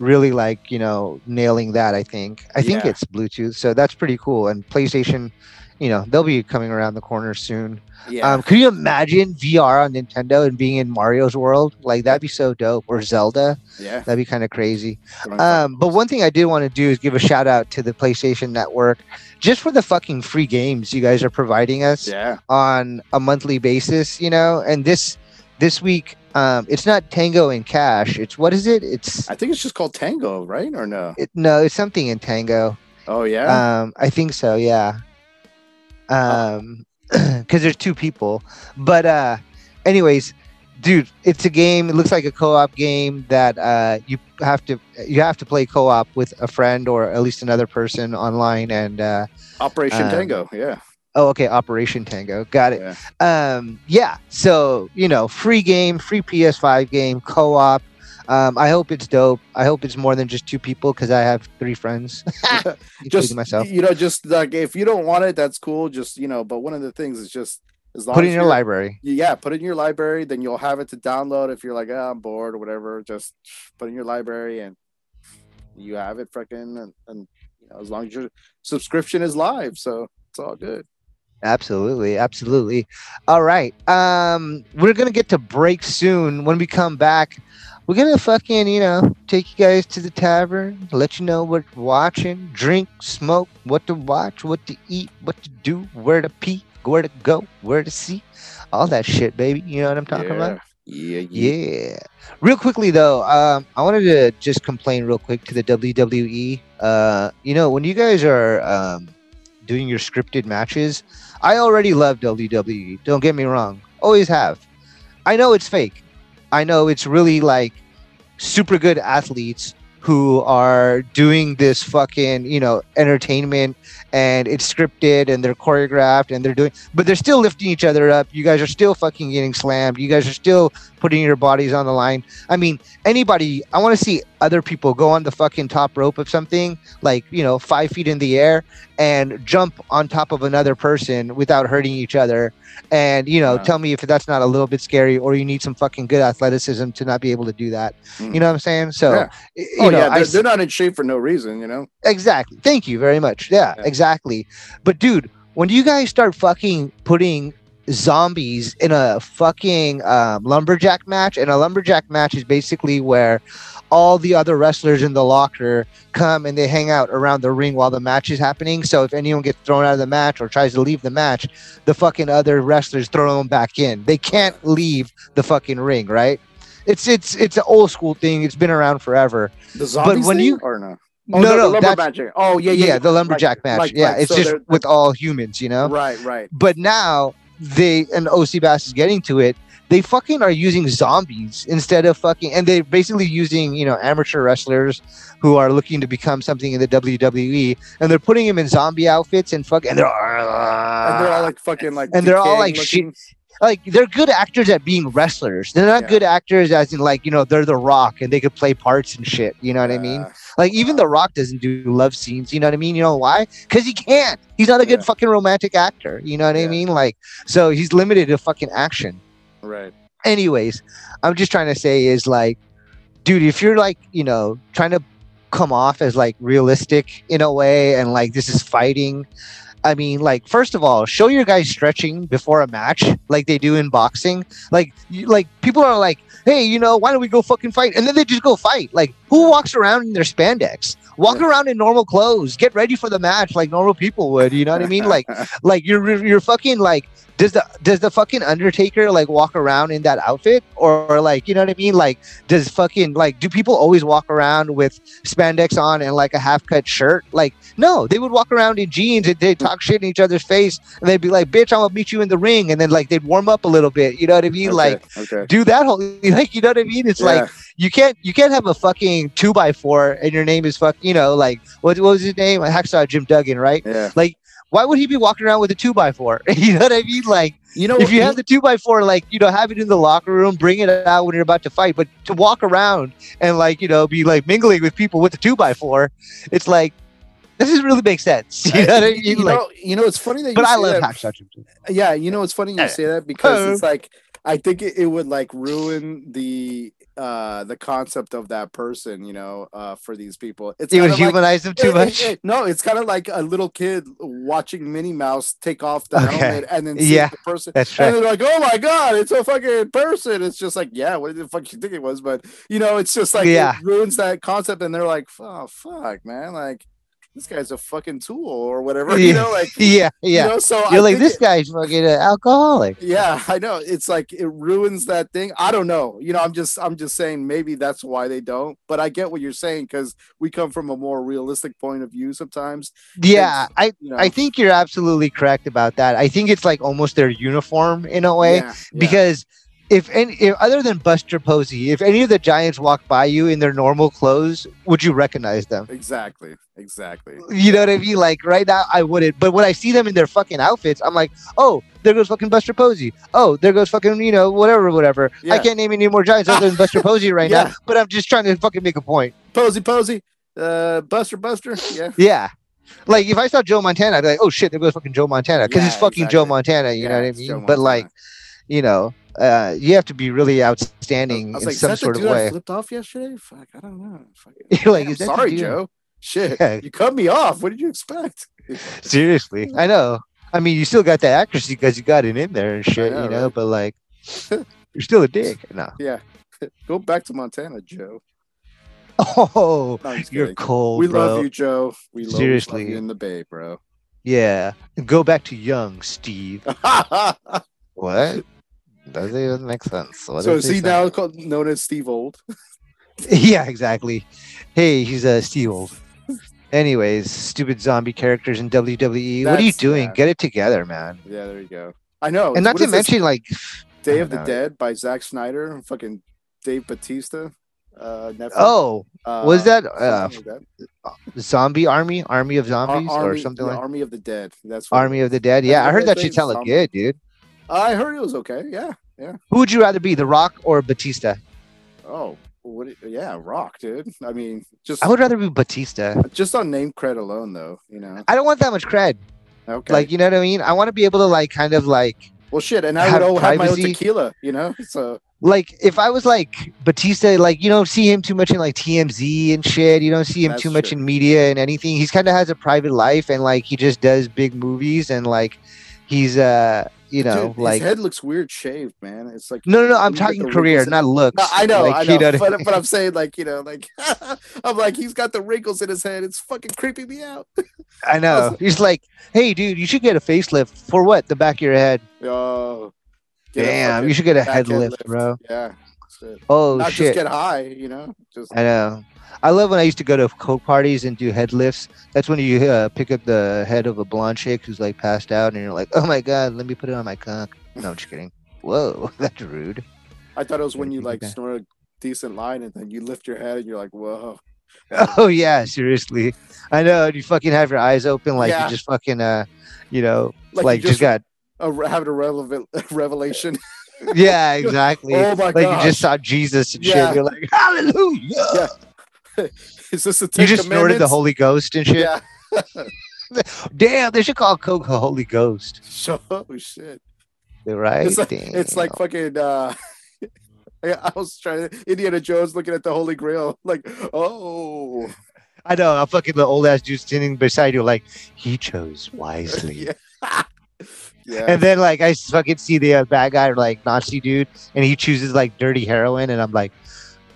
really like, you know, nailing that, I think. I think it's Bluetooth. So that's pretty cool. And PlayStation, you know, they'll be coming around the corner soon.
Yeah,
Um, could you imagine VR on Nintendo and being in Mario's world? Like that'd be so dope. Or Zelda.
yeah.
That'd be kind of crazy. Um, but one thing I did want to do is give a shout out to the PlayStation Network just for the fucking free games you guys are providing us
yeah,
on a monthly basis, you know. And this this week, um, it's not Tango and Cash. It's what is it? It's
I think it's just called Tango, right? Or no?
it, no, it's something in Tango.
Oh yeah,
Um, I think so. Yeah. Um, because there's two people, but uh, anyways, dude, it's a game. It looks like a co-op game that uh you have to you have to play co-op with a friend or at least another person online and uh
Operation
um,
Tango. Yeah,
Oh, okay. Operation Tango. Got it.
Yeah.
Um, yeah. So you know, free game, free PS5 game, co-op. Um, I hope it's dope. I hope it's more than just two people because I have three friends,
just
myself.
you know, just like if you don't want it, that's cool. Just you know, but one of the things is just as long
Put it in your library.
yeah, put it in your library. Then you'll have it to download if you're like, ah, I'm bored or whatever. Just put it in your library and you have it freaking and, and you know, as long as your subscription is live, so it's all good.
Absolutely, absolutely. All right. Um, we're gonna get to break soon. When we come back, we're gonna fucking, you know, take you guys to the tavern, let you know what we're watching, drink, smoke, what to watch, what to eat, what to do, where to pee, where to go, where to see, all that shit, baby. You know what I'm talking
yeah.
about?
Yeah, yeah.
Yeah. Real quickly though, um, I wanted to just complain real quick to the WWE. Uh, you know, when you guys are um, doing your scripted matches, I already love WWE. Don't get me wrong. Always have. I know it's fake. I know it's really like super good athletes who are doing this fucking, you know, entertainment and it's scripted and they're choreographed and they're doing but they're still lifting each other up. You guys are still fucking getting slammed. You guys are still putting your bodies on the line. I mean, anybody I want to see other people go on the fucking top rope of something, like, you know, five feet in the air and jump on top of another person without hurting each other. And, you know,
Yeah.
tell me if that's not a little bit scary or you need some fucking good athleticism to not be able to do that.
Mhm.
You know what I'm saying? So,
Yeah. oh
know,
yeah, they're,
s-
they're not in shape for no reason, you know.
Exactly. Thank you very much. Yeah,
Yeah.
exactly. But dude, when do you guys start fucking putting zombies in a fucking um, lumberjack match, and a lumberjack match is basically where all the other wrestlers in the locker come and they hang out around the ring while the match is happening. So if anyone gets thrown out of the match or tries to leave the match, the fucking other wrestlers throw them back in. They can't leave the fucking ring, right? It's it's it's an old school thing. It's been around forever.
The zombies
when
thing,
you-
or no?
no,
the
no,
lumber
that's.
Oh yeah,
yeah,
yeah,
the lumberjack
Like-
match.
like-
yeah,
like,
it's
so
just with all humans, you know.
Right, right.
But now they and OC Bass is getting to it. They fucking are using zombies instead of fucking, and they're basically using you know amateur wrestlers who are looking to become something in the WWE, and they're putting them in zombie outfits and fuck, and they're
And they're all like fucking like
And they're all, like, shit-
looking.
Like they're good actors at being wrestlers. They're not
Yeah.
good actors as in like you know they're the Rock and they could play parts and shit. You know what I mean? Like even The Rock doesn't do love scenes. You know what I mean? You know why? Because he can't. He's not a good
Yeah.
fucking romantic actor. You know what I mean? Like so he's limited to fucking action.
Right.
Anyways, I'm just trying to say is like, dude, if you're like you know trying to come off as like realistic in a way and like this is fighting. I mean, like, first of all, show your guys stretching before a match, like they do in boxing. Like, you, like people are like, "Hey, you know, why don't we go fucking fight?" And then they just go fight. Like, who walks around in their spandex? Walk
Yeah.
around in normal clothes. Get ready for the match like normal people would. You know what I mean? Like, like you're you're fucking like. Does the does the fucking Undertaker like walk around in that outfit or like you know what I mean? Like, does fucking like do people always walk around with spandex on and like a half cut shirt? Like, no, they would walk around in jeans and they'd talk shit in each other's face and they'd be like, "Bitch, I'm gonna meet you in the ring," and then like they'd warm up a little bit. You know what I mean?
Okay,
Like,
okay.
do that whole like you know what I mean? It's like you can't you can't have a fucking two by four and your name is fuck you know like what, what was his name? Hacksaw Jim Duggan, right?
yeah.
Why would he be walking around with a two by four? you know what I mean? Like
You know,
if you have the two by four, like you know, have it in the locker room, bring it out when you're about to fight. But to walk around and like you know be like mingling with people with the two by four, it's like this doesn't really make sense. You know what I mean?
you
Like,
know, you know, it's funny that you
but I love
that.
Hacksaw
Yeah, you know, it's funny you say that because
Oh.
it's like I think it, it would like ruin the uh the concept of that person, you know, uh for these people. It's
It would
kinda like-
humanize them too
it- it-
much.
it- no, it's kind of like a little kid watching Minnie Mouse take off the
Okay.
helmet and then see
Yeah.
the person.
That's
And they're like, "Oh my god, it's a fucking person!" It's just like, yeah, what did the fuck you think it was? But you know, it's just like
Yeah.
it ruins that concept, and they're like, "Oh fuck, man!" Like this guy's a fucking tool or whatever. You know, like
Yeah, yeah.
You know, so
You're like this
it-
guy's fucking uh, alcoholic.
yeah, I know. It's like it ruins that thing. I don't know. You know, I'm just I'm just saying maybe that's why they don't. But I get what you're saying because we come from a more realistic point of view sometimes.
Yeah, I
You know,
I think you're absolutely correct about that. I think it's like almost their uniform in a way.
yeah, yeah.
because if any if, other than Buster Posey, if any of the Giants walk by you in their normal clothes, would you recognize them?
exactly, exactly.
You know what I mean? Like right now, I wouldn't. But when I see them in their fucking outfits, I'm like, oh, there goes fucking Buster Posey. Oh, there goes fucking you know whatever, whatever.
Yeah.
I can't name any more Giants other than Buster Posey right
Yeah.
now. But I'm just trying to fucking make a point.
Posey, Posey, uh, Buster, Buster. Yeah,
Yeah. Like if I saw Joe Montana, I'd be like, oh shit, there goes fucking Joe Montana because it's
Yeah,
fucking Joe. Montana. You know what I mean? But like, you know, uh, you have to be really outstanding in
like,
some
that
sort of
dude I flipped off yesterday? Fuck, I don't know. Fuck,
You're like,
damn,
is that the
sorry. Joe. Shit,
Yeah.
you cut me off. What did you expect?
Seriously, I know. I mean, you still got the accuracy because you got it in there and shit,
know,
you know.
right?
But like, you're still a dick. No.
Yeah, go back to Montana, Joe.
Oh,
No,
you're
kidding.
cold,
we
bro.
love you, Joe. We love-
Seriously.
love you in the Bay, bro.
Yeah, go back to young Steve. What? Doesn't even make sense. What
so
is
he now called, known as Steve Old?
yeah, exactly. Hey, he's a uh, Steve Old. Anyways, stupid zombie characters in WWE. what are you doing?
yeah.
Get it together, man.
Yeah, there you go. I know.
and not
What
to
is this-
mention, like,
Day of the
know.
Dead by Zack Snyder, and fucking Dave Batista. Uh, Netflix.
Oh,
uh,
was that uh,
like that.
Zombie Army, Army of
Ar-
Zombies, or something
the
like
Army of the Dead. That's what
Army of the Dead? Yeah, I heard that shit's hella good, dude.
I heard it was okay. Yeah. Yeah.
Who would you rather be, The Rock or Batista?
Oh, what? Yeah, Rock, dude. I mean, just
I would rather be Batista.
just on name cred alone, though. You know.
I don't want that much cred.
Okay.
Like, you know what I mean? I want to be able to like kind of like
well, shit, and I
have
would all have my own tequila. You know. So
like if I was like Batista, like you don't see him too much in like TMZ and shit. You don't see him
That's
too much
true.
in media and anything. He's kind of has a private life and like he just does big movies and like he's uh you know
dude,
like
his head looks weird shaved, man. It's like
no no no. I'm talking career, not looks.
No, I know,
Like,
I know,
I
but, but I'm saying like you know, like I'm like he's got the wrinkles in his head. It's fucking creeping me out.
I know. He's like, hey, dude, you should get a facelift for what? The back of your head.
Oh,
Damn, you should get a head
head
lift,
lift.
bro.
Yeah, shit.
Oh
not
shit.
just get high, you know. Just
I know. I love when I used to go to coke parties and do head lifts. That's when you uh, pick up the head of a blonde chick who's like passed out, and you're like, "Oh my god, let me put it on my cock." No, I'm just kidding. Whoa, that's rude.
I thought it was when you like snort a decent line and then you lift your head and you're like, whoa.
Oh yeah, seriously. I know. You fucking have your eyes open, like
Yeah.
you just fucking uh, you know,
Like,
like,
you
just got.
a, having a relevant revelation.
Yeah, exactly.
Oh my
like you just saw Jesus and
Yeah.
shit. You're like, hallelujah.
Yeah. Is this the
You just snorted the Holy Ghost and shit.
Yeah.
Damn, they should call Coke a Holy Ghost,
So, oh shit.
right?
It's like, it's like fucking. uh I was trying to Indiana Jones looking at the Holy Grail, like, oh,
I know. I'm fucking the old ass dude sitting beside you, like he chose wisely.
yeah, yeah.
And then like I fucking see the uh, bad guy, like Nazi dude, and he chooses like dirty heroin, and I'm like,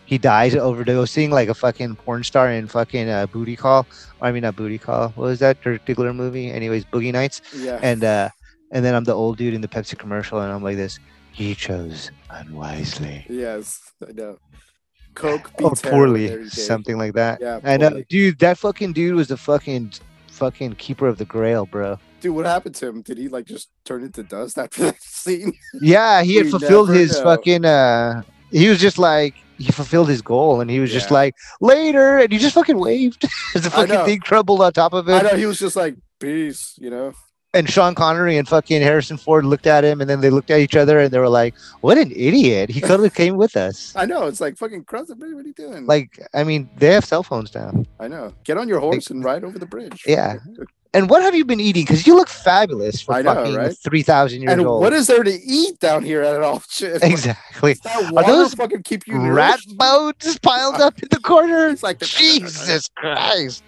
he dies overdosing like a fucking porn star in fucking uh, Booty Call. I mean, not Booty Call. What was that Dirk Diggler movie? Anyways, Boogie Nights.
yeah.
And uh, and then I'm the old dude in the Pepsi commercial, and I'm like this. He chose unwisely.
yes, I know. Coke
Or poorly, something like that.
Yeah,
I know, dude. That fucking dude was the fucking fucking keeper of the Grail, bro.
Dude, what happened to him? Did he like just turn into dust after that scene?
Yeah, he had fulfilled his
know.
fucking. uh He was just like he fulfilled his goal, and he was just like later, and he just fucking waved as the fucking thing crumbled on top of
it.
I
know he was just like peace, you know.
And Sean Connery and fucking Harrison Ford looked at him, and then they looked at each other, and they were like, "What an idiot! He could have came with us."
I know it's like fucking cross the bridge. What are you doing?
Like, I mean, they have cell phones now.
I know. Get on your horse and ride over the bridge.
Yeah. And what have you been eating? Because you look fabulous for
know,
fucking
right?
three thousand years
And
old.
what is there to eat down here at all? Shit.
exactly? Are those
fucking keep you
Rat bones piled up in the corner.
It's like the-
Jesus Christ.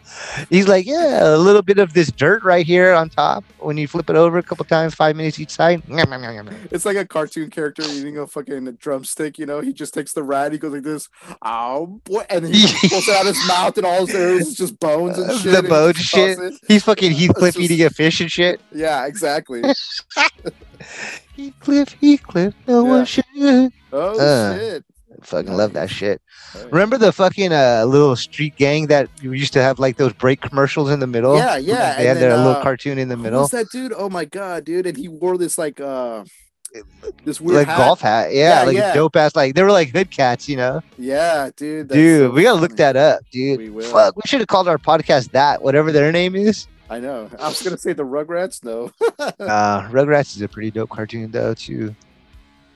He's like, yeah, a little bit of this dirt right here on top. When you flip it over a couple times, five minutes each side.
It's like a cartoon character eating a fucking drumstick. You know, he just takes the rat. He goes like this, oh boy, and he pulls it out his mouth, and all there is is just bones and
Uh,
shit.
the bone shit.
it.
He's fucking Heathcliff
just-
eating a fish and shit.
Yeah, exactly.
Heathcliff, Heathcliff, no
Yeah.
one should.
Oh
Uh,
shit!
Fucking love that shit.
Oh,
Remember the fucking uh, little street gang that you used to have like those break commercials in the middle?
Yeah, yeah,
They had
and
their
then,
little
uh,
cartoon in the middle.
was that dude? Oh my god, dude! And he wore this like uh, this weird
like
hat.
golf hat. Yeah,
Yeah,
like
yeah.
dope ass. Like they were like hood cats, you know.
Yeah, dude.
dude,
so
we gotta look that up, dude.
We will.
Fuck, we should have called our podcast that, whatever their name is.
I know. I was gonna say the Rugrats. No.
Uh, Rugrats is a pretty dope cartoon though too.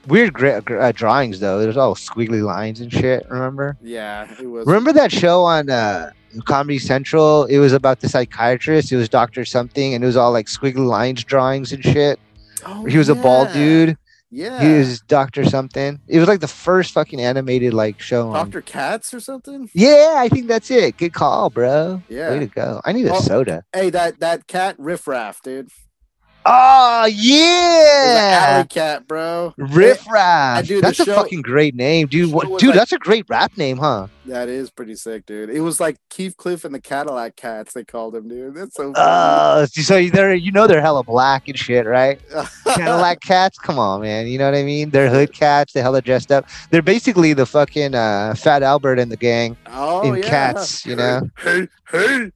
Weird gra- uh, drawings though. There's all squiggly lines and shit. Remember?
yeah, it was.
Remember that show on uh, Comedy Central? It was about the psychiatrist. It was Doctor Something, and it was all like squiggly lines drawings and shit.
Oh,
he was a bald dude.
Yeah.
He was Doctor Something. It was like the first fucking animated like show. On...
Doctor Katz or something.
Yeah, I think that's it. Good call, bro.
Yeah.
Way to go. I need a
Oh,
soda.
Hey, that that cat riffraff, dude.
Oh
It was an
yeah.
alley cat, bro.
Riff Raff.
the
That's a
show-
fucking great name, dude. What, dude,
like-
that's a great rap name, huh?
That is pretty sick, dude. It was like Heathcliff and the Cadillac Cats. They called him, dude. That's so.
Uh, so they're you know they're hella black and shit, right? Cadillac cats. Come on, man. You know what I mean? They're hood cats. They hella dressed up. They're basically the fucking uh, Fat Albert and the gang
oh
in
yeah.
Cats. You know,
Hey, hey.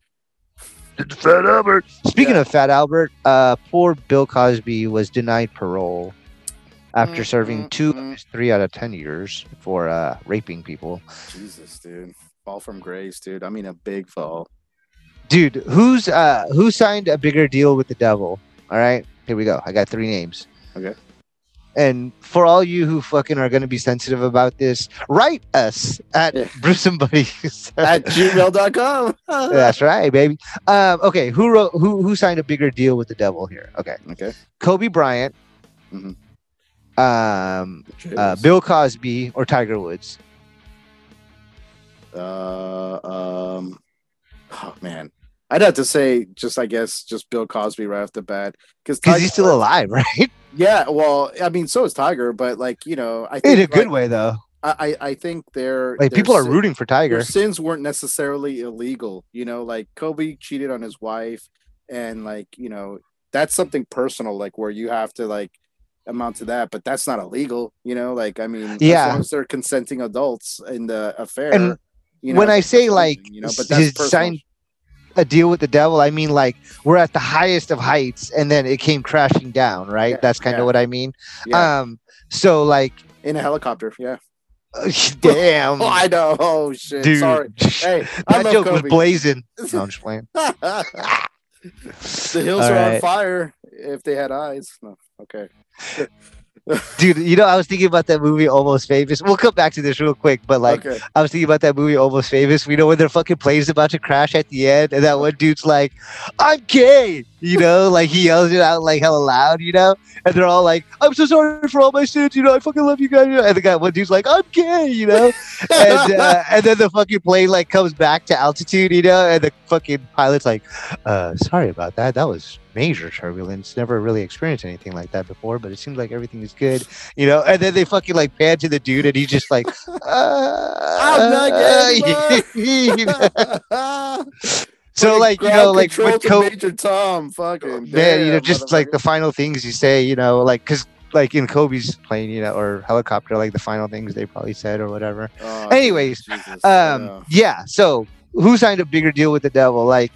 Fat Albert. Speaking
Yeah.
of Fat Albert, uh, poor Bill Cosby was denied parole after serving
Mm,
two
mm,
of his three out of ten years for uh, raping people.
Jesus, dude. Fall from grace, dude. I mean, a big fall.
Dude, who's uh who signed a bigger deal with the devil? All right, here we go. I got three names.
Okay.
And for all you who fucking are going to be sensitive about this, write us at
Yeah.
Brewsome Buddies.
At gmail.com.
That's right, baby. Um, okay, who wrote who who signed a bigger deal with the devil here? Okay,
Okay.
Kobe Bryant,
Mhm.
um, uh, Bill Cosby, or Tiger Woods.
Uh, um, oh man, I'd have to say just I guess just Bill Cosby right off the bat because
he's still alive, right?
Yeah, well, I mean, so is Tiger, but like you know, I
In
think
a good
like,
way, though.
I I think they're
Like
their
people are
sin-
rooting for Tiger.
Their sins weren't necessarily illegal, you know. Like Kobe cheated on his wife, and like you know that's something personal, like where you have to like amount to that, but that's not illegal, you know. Like I mean,
Yeah.
as long as they're consenting adults in the affair.
And
you know,
when I say, like,
you know, but
his
that's personal.
sign- A deal with the devil. I mean, like we're at the highest of heights, and then it came crashing down. Right?
Yeah,
That's kind of
yeah.
what I mean.
yeah,
Um. So like,
in a helicopter. Yeah.
damn,
Oh, I know. Oh shit.
dude.
Sorry. Hey, I
that joke was blazing. No, I'm just playing.
the hills
All
are on fire if they had eyes. No. Okay.
Dude, you know, I was thinking about that movie Almost Famous. We'll come back to this real quick, but like
okay.
I was thinking about that movie Almost Famous. We know when their fucking plane's about to crash at the end, and that one dude's like, I'm gay, you know, like he yells it out like hella loud, you know, and they're all like, I'm so sorry for all my sins, you know, I fucking love you guys. And the guy one dude's like, I'm gay, you know, and uh, and then the fucking plane like comes back to altitude, you know, and the fucking pilot's like, uh, sorry about that. That was major turbulence. Never really experienced anything like that before, but it seems like everything is good, you know. And then they fucking like pan to the dude, and he's just like, uh,
I'm not
you. So
Fucking
like you know like with Co-
Major Tom, fucking
man, you know just like the final things you say, you know, like because like in Kobe's plane, you know, or helicopter, like the final things they probably said or whatever.
Oh,
anyways,
Jesus.
Um, yeah. So who signed a bigger deal with the devil? Like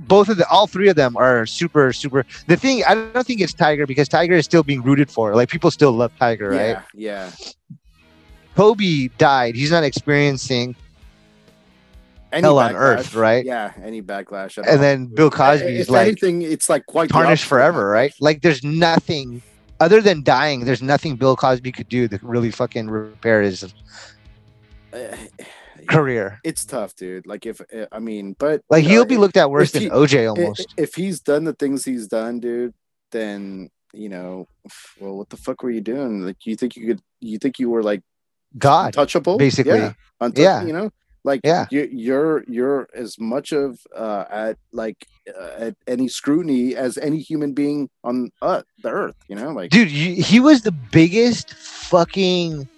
both of the, all three of them are super, super. The thing, I don't think it's Tiger because Tiger is still being rooted for. Like people still love Tiger, right?
yeah, yeah.
Kobe died. He's not experiencing,
Any
Hell on earth, right?
Yeah, any backlash. at all.
and then Bill Cosby's
if
like
anything, it's like quite
tarnished forever, right? Like there's nothing other than dying. There's nothing Bill Cosby could do to really fucking repair his
Uh,
career.
It's tough, dude. Like if uh, I mean, but
Like he'll be looked at worse
if
than
he-
OJ almost.
If he's done the things he's done, dude, then you know, well, what the fuck were you doing? Like, you think you could? You think you were like
God,
untouchable?
basically.
yeah, Untou-
Yeah.
You know, like
Yeah.
you, you're you're as much of uh, at like uh, at any scrutiny as any human being on uh, the earth. You know, like
dude you, he was the biggest fucking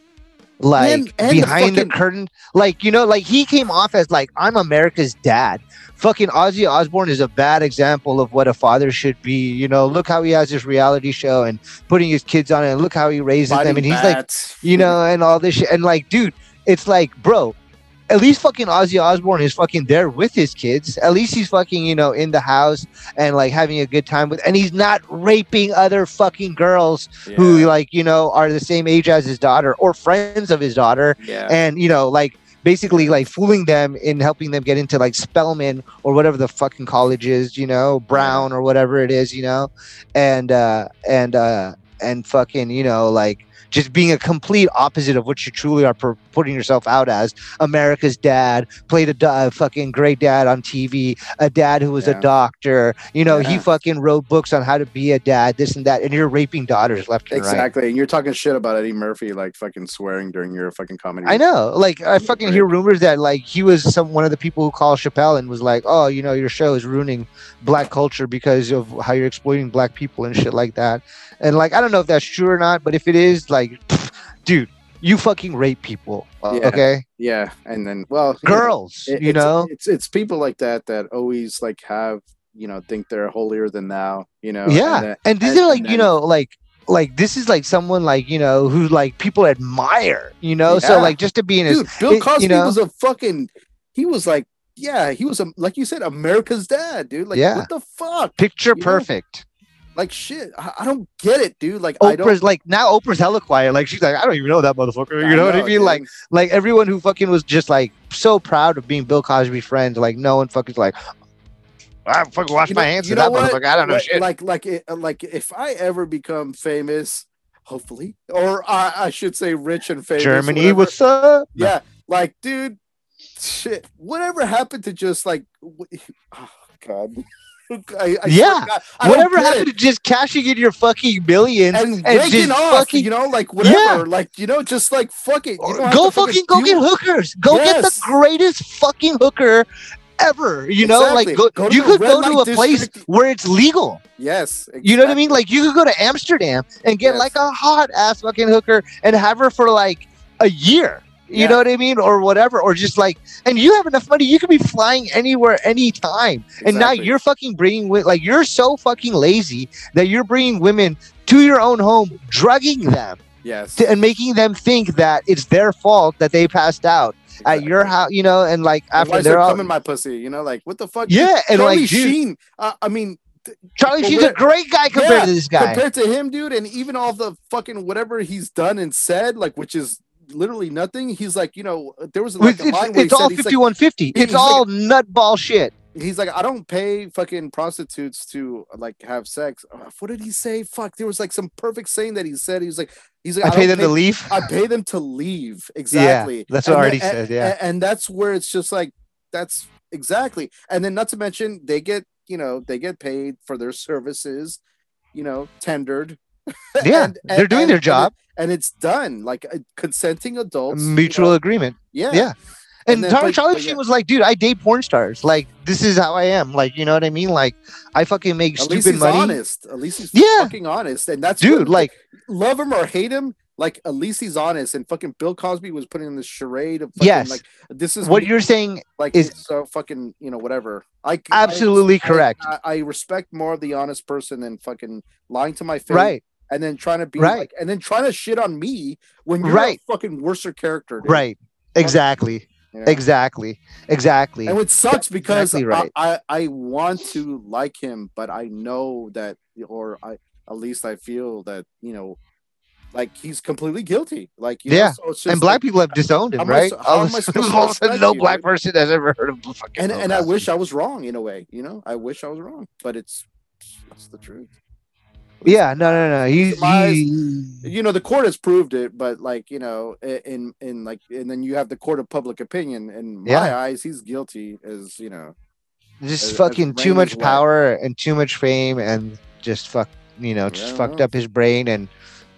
like
And- and
behind the,
fucking-
curtain. Like you know like he came off as like i'm america's dad. Fucking ozzy osbourne is a bad example of what a father should be you know? Look how he has his reality show and putting his kids on it. And look how he raises them.
Fighting
and he's like you know and all this shit. And like dude it's like bro at least fucking Ozzy Osbourne is fucking there with his kids. At least he's fucking, you know, in the house and like having a good time with, and he's not raping other fucking girls who like you know are the same age as his daughter or friends of his daughter
yeah.
and you know like basically like fooling them in helping them get into like Spelman or whatever the fucking college is you know brown or whatever it is you know and uh and uh and fucking you know like just being a complete opposite of what you truly are per- putting yourself out as america's dad played a, da- a fucking great dad on tv a dad who was
Yeah.
a doctor you know he fucking wrote books on how to be a dad this and that and you're raping daughters left and right
Exactly, and you're talking shit about Eddie Murphy, like fucking swearing during your fucking comedy.
I know. Like I fucking
Right.
hear rumors that like he was some one of the people who called Chappelle and was like, "Oh, you know, your show is ruining black culture because of how you're exploiting black people and shit like that." And like I don't know if that's true or not, but if it is, like, dude, you fucking rape people, uh,
Yeah.
okay?
Yeah, and then well, know,
Girls,
it-
you
it's,
know.
it's it's people like that that always like have you know think they're holier than thou. You know.
yeah,
and, uh,
and these
and-
are like
and
you know like like this is like someone like you know who like people admire, you know. So like just to be in his
dude, Bill
it- you
Cosby
know-
was a fucking. He was like, yeah, he was a like you said, America's dad, dude. Like,
Yeah.
what the fuck?
picture
you know,
perfect.
Like shit, I, I don't get it, dude. Like I don't.
Oprah's like now Oprah's hella quiet. Like she's like, I don't even know that motherfucker. You know, what I mean?
dude.
Like like everyone who fucking was just like so proud of being Bill Cosby friends, like no one fucking like I fucking wash
You
my
know-
hands
you
to that
know what?
motherfucker. I don't know
like,
shit.
Like like it, like if I ever become famous, hopefully, or I, I should say rich and famous.
Germany,
whatever.
what's up?
yeah, like dude, shit. Whatever happened to just like, oh god. I, I
Yeah.
I
Whatever happened to just cashing in your fucking millions
and,
and just
off,
fucking
you know, like whatever, like you know, just like fuck it.
Go fucking go get hookers. Go get the greatest fucking hooker ever. You know,
Exactly.
like go,
Go
you could go to a
light
place where it's legal.
Yes,
You know what I mean? Like you could go to Amsterdam and get
Yes.
like a hot ass fucking hooker and have her for like a year. You
Yeah.
know what I mean? Or whatever. Or just like, and you have enough money, you could be flying anywhere, anytime. And now you're fucking bringing, like, you're so fucking lazy that you're bringing women to your own home, drugging them
Yes,
to, and making them think that it's their fault that they passed out at your house, you know, and like after they're all,
coming my pussy? You know, like what the fuck?
yeah, and
Charlie
like, dude,
Sheen. Uh, I mean,
Charlie Sheen's a great guy compared
Yeah,
to this guy.
compared to him, dude, and even all the fucking whatever he's done and said, like which is literally nothing. He's like, you know, there was like
It's, it's, it's all
like,
5150.
he's
It's
like-
all nutball shit.
he's like, I don't pay fucking prostitutes to like have sex. Uh, What did he say? Fuck, there was like some perfect saying that he said. He's like, he's like,
I pay
don't
them to leave.
I pay them to leave. Exactly.
that's what
And
already
then-
said, yeah.
And, and that's where it's just like that's exactly. And then not to mention they get, you know, they get paid for their services, you know, tendered.
Yeah,
And-
they're
and-
doing
and-
their
and it-
job.
And, it's done. Like uh, consenting adults. you
Mutual
know,
agreement.
yeah.
yeah. And,
And then,
Charlie, Sheen
yeah.
was like, dude, I date porn stars. Like, this is how I am. Like, you know what I mean? Like, I fucking make
At
stupid money.
honest. At least he's
Yeah.
fucking honest. And that's
Dude,
what-
like,
love him or hate him. Like at least he's honest. And fucking Bill Cosby was putting in this charade of fucking,
Yes.
like this is
what
me,
you're saying,
like
is-
so fucking you know whatever. I
absolutely
I-
correct.
I, I respect more of the honest person than fucking lying to my face,
right,
And then trying to be
Right.
like, and then trying to shit on me when you're
Right.
a fucking worser character, dude,
right. Exactly.
know?
Exactly. Exactly.
And it sucks because
exactly right.
I, I I want to like him, but I know that, or I at least I feel that you know, like he's completely guilty. Like you know,
Yeah.
so it's
and black
like-
people have disowned him,
how am I
right?
how
All
am
of
I
a
supposed
sudden,
to
all of a no black person has ever heard of fucking.
and and I wish I was wrong in a way. You know, I wish I was wrong, but it's that's the truth.
Yeah, no, no, no. He's he,
you know the court has proved it but like you know in in like and then you have the court of public opinion in my
Yeah.
eyes he's guilty as you know
just
as- as
fucking too much power and too much fame and just fuck, you know, just
Yeah.
fucked up his brain and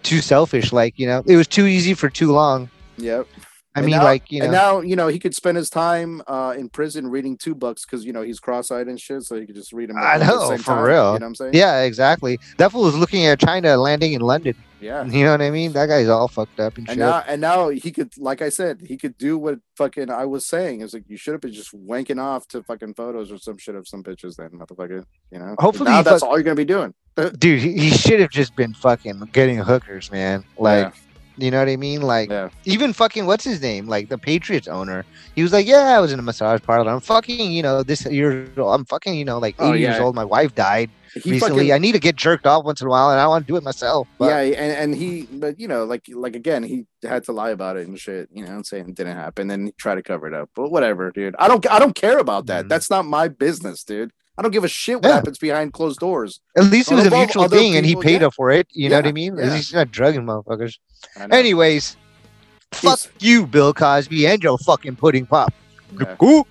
too selfish. Like you know, it was too easy for too long.
yep
I
And
mean,
now-
like you know,
and now you know he could spend his time uh in prison reading two books because you know he's cross-eyed and shit so he could just read them
I
both at the
know,
same
for
time,
real.
you know what i'm saying
yeah, exactly. That fool was looking at China landing in London.
yeah
You know what I mean? That guy's all fucked up and,
and
shit.
now and now he could like i said he could do what fucking i was saying it's like you should have been just wanking off to fucking photos or some shit of some pictures then motherfucker you know
Hopefully
now that's
fuck-
all you're gonna be doing
Dude, he, he should have just been fucking getting hookers, man. Like, you know what I mean? Like,
yeah
even fucking what's his name? Like the Patriots owner. He was like, Yeah, I was in a massage parlor. I'm fucking, you know, this year I'm fucking, you know, like 80
Oh,
years old. My wife died
he
recently.
fucking-
I need to get jerked off once in a while and I want to do it myself. But
yeah, and, and he, but you know, like like again, he had to lie about it and shit. You know, saying it didn't happen, then try to cover it up. But whatever, dude. I don't I don't care about that.
Mhm.
That's not my business, dude. I don't give a shit what
Yeah.
happens behind closed doors.
at least it was a mutual thing and he paid
yeah.
up for it. You know what I
Yeah,
mean?
yeah.
He's not drugging motherfuckers. Anyways, fuck you, Bill Cosby, and your fucking pudding pop.
Yeah.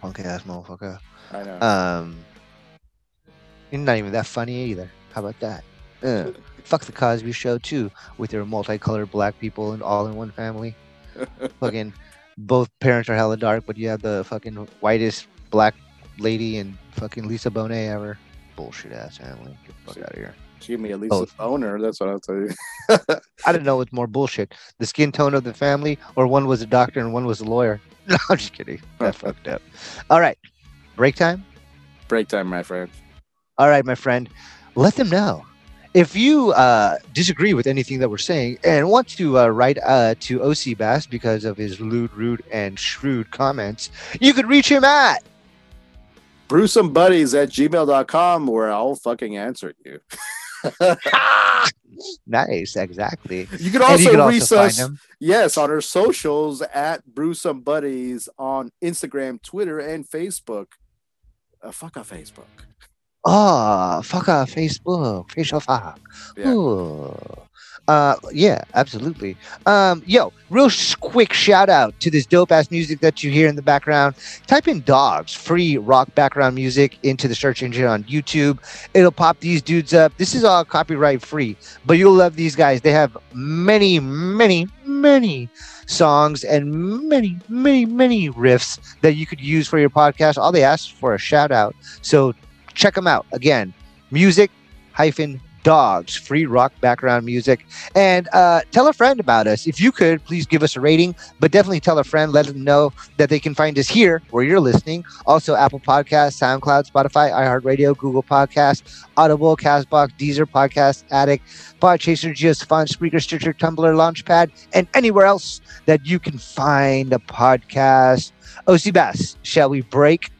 Punk ass motherfucker.
I know.
Um, you're not even that funny either. How about that? Uh, fuck the Cosby Show too, with your multicolored black people and all in one family. fucking, both parents are hella dark, but you have the fucking whitest black lady and fucking Lisa Bonet ever. Bullshit ass family. Get the fuck out of here.
Give me at least a boner. That's what I'll tell you.
I didn't know what's more bullshit: the skin tone of the family, or one was a doctor and one was a lawyer. No, I'm just kidding. That fucked up. All right, break time.
Break time, my friend.
All right, my friend, let them know. If you uh, disagree with anything that we're saying and want to uh, write uh, to OC Bass because of his lewd, rude, and shrewd comments, you could reach him at
brewsomebuddies at gmail.com where I'll fucking answer you.
nice, exactly.
You can also
you can
reach
also
us, yes, on our socials at brewsomebuddies on Instagram, Twitter, and Facebook. Uh, fuck our Facebook.
Oh, fuck off, Facebook, facial fuck.
Yeah.
Uh, yeah, absolutely. Um, yo, real sh- quick shout out to this dope ass music that you hear in the background. Type in dogs, free rock background music into the search engine on YouTube. It'll pop these dudes up. This is all copyright free, but you'll love these guys. They have many, many, many songs and many, many, many riffs that you could use for your podcast. All they ask for a shout out. So check them out. Again, music hyphen dogs. Free rock background music. And uh, tell a friend about us. If you could please give us a rating but definitely tell a friend. Let them know that they can find us here where you're listening. Also apple Podcasts, soundcloud spotify iheartradio google Podcasts, audible castbox deezer podcast addict podchaser just fun spreaker stitcher tumblr launchpad and anywhere else that you can find a podcast. Oc bass shall we break?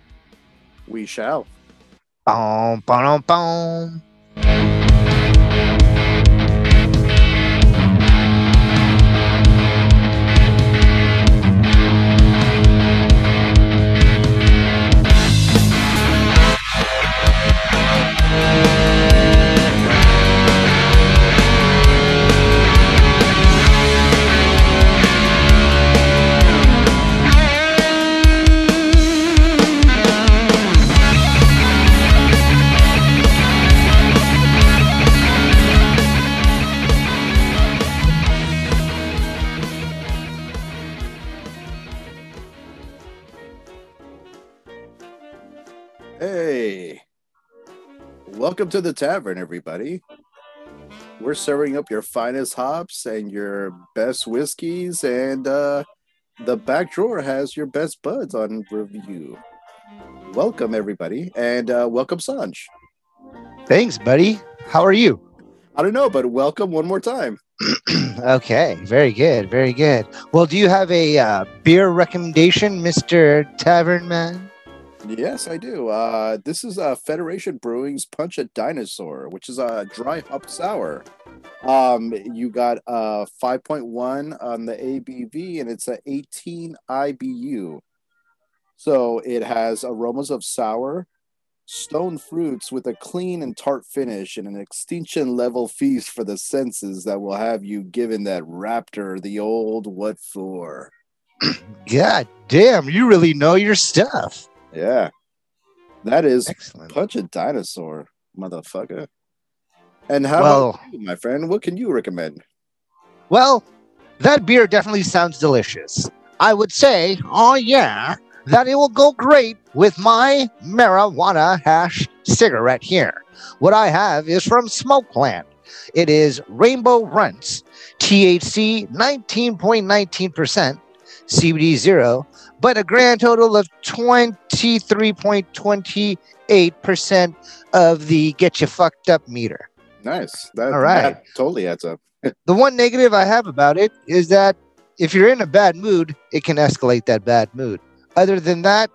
We shall.
Boom, boom, boom.
Welcome to the tavern, everybody. We're serving up your finest hops and your best whiskeys, and uh, the back drawer has your best buds on review. Welcome, everybody, and uh, welcome, Sanj.
Thanks, buddy. How are you?
I don't know, but welcome one more time.
okay, very good, very good. Well, do you have a uh, beer recommendation, Mister Tavern Man?
Yes, I do. Uh, this is uh, Federation Brewing's Punch a Dinosaur, which is a dry hop sour. Um, you got uh 5.1 on the ABV, and it's a 18 IBU. So it has aromas of sour, stone fruits with a clean and tart finish, and an extinction level feast for the senses that will have you giving that raptor the old what for.
God damn, you really know your stuff.
Yeah, that is
Excellent.
Punch a dinosaur, motherfucker. And how
Well-
about you, my friend? What can you recommend?
Well, that beer definitely sounds delicious. I would say, oh yeah, that it will go great with my marijuana hash cigarette here. What I have is from Smokeland. It is Rainbow Runts, THC 19.19%, CBD zero, but a grand total of 23.28% of the get you fucked up meter.
Nice. That,
All right.
that totally adds up.
The one negative I have about it is that if you're in a bad mood, it can escalate that bad mood. Other than that,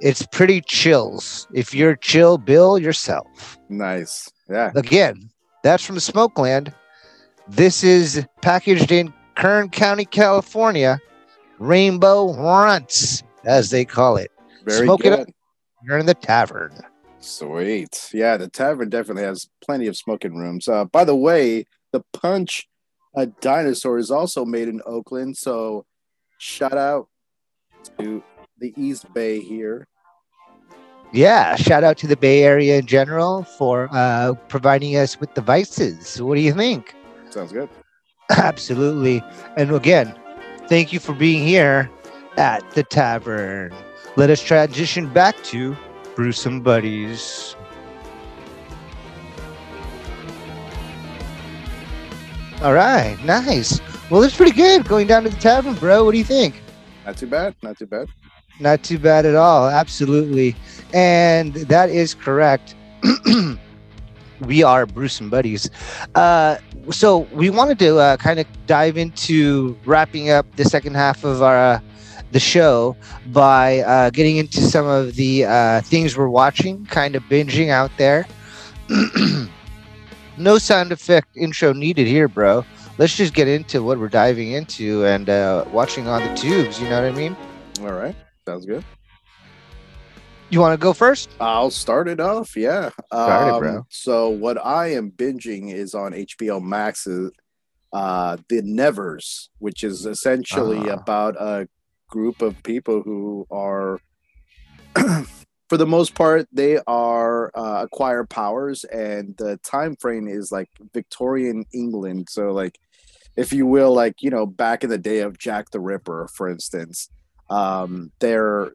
it's pretty chills. If you're chill, bill yourself.
Nice. Yeah.
Again, that's from Smokeland. This is packaged in Kern County, California. Rainbow Runts, as they call it.
Very
Smoke it
good.
up. You're in the tavern.
Sweet. Yeah, the tavern definitely has plenty of smoking rooms. Uh, by the way, the Punch a Dinosaur is also made in Oakland. So shout out to the East Bay here.
Yeah, shout out to the Bay Area in general for uh, providing us with devices. What do you think?
Sounds good.
Absolutely. And again, thank you for being here at the tavern. Let us transition back to Brewsome Buddies. All right, nice. Well, it's pretty good going down to the tavern, bro. What do you think?
Not too bad. Not too bad.
Not too bad at all. Absolutely. And that is correct. we are Brewsome Buddies. Uh, so we wanted to uh, kind of dive into wrapping up the second half of our uh, the show by uh, getting into some of the uh, things we're watching, kind of binging out there. no sound effect intro needed here, bro. Let's just get into what we're diving into and uh, watching on the tubes. You know what I mean?
All right, sounds good.
You want to go first?
I'll start it off. Yeah.
Start it,
Um,
bro.
So what I am binging is on HBO Max. Uh, the Nevers, which is essentially
Ah.
about a group of people who are, for the most part, they are uh, acquire powers, and the time frame is like Victorian England. So like, if you will, like you know, back in the day of Jack the Ripper, for instance, um, they're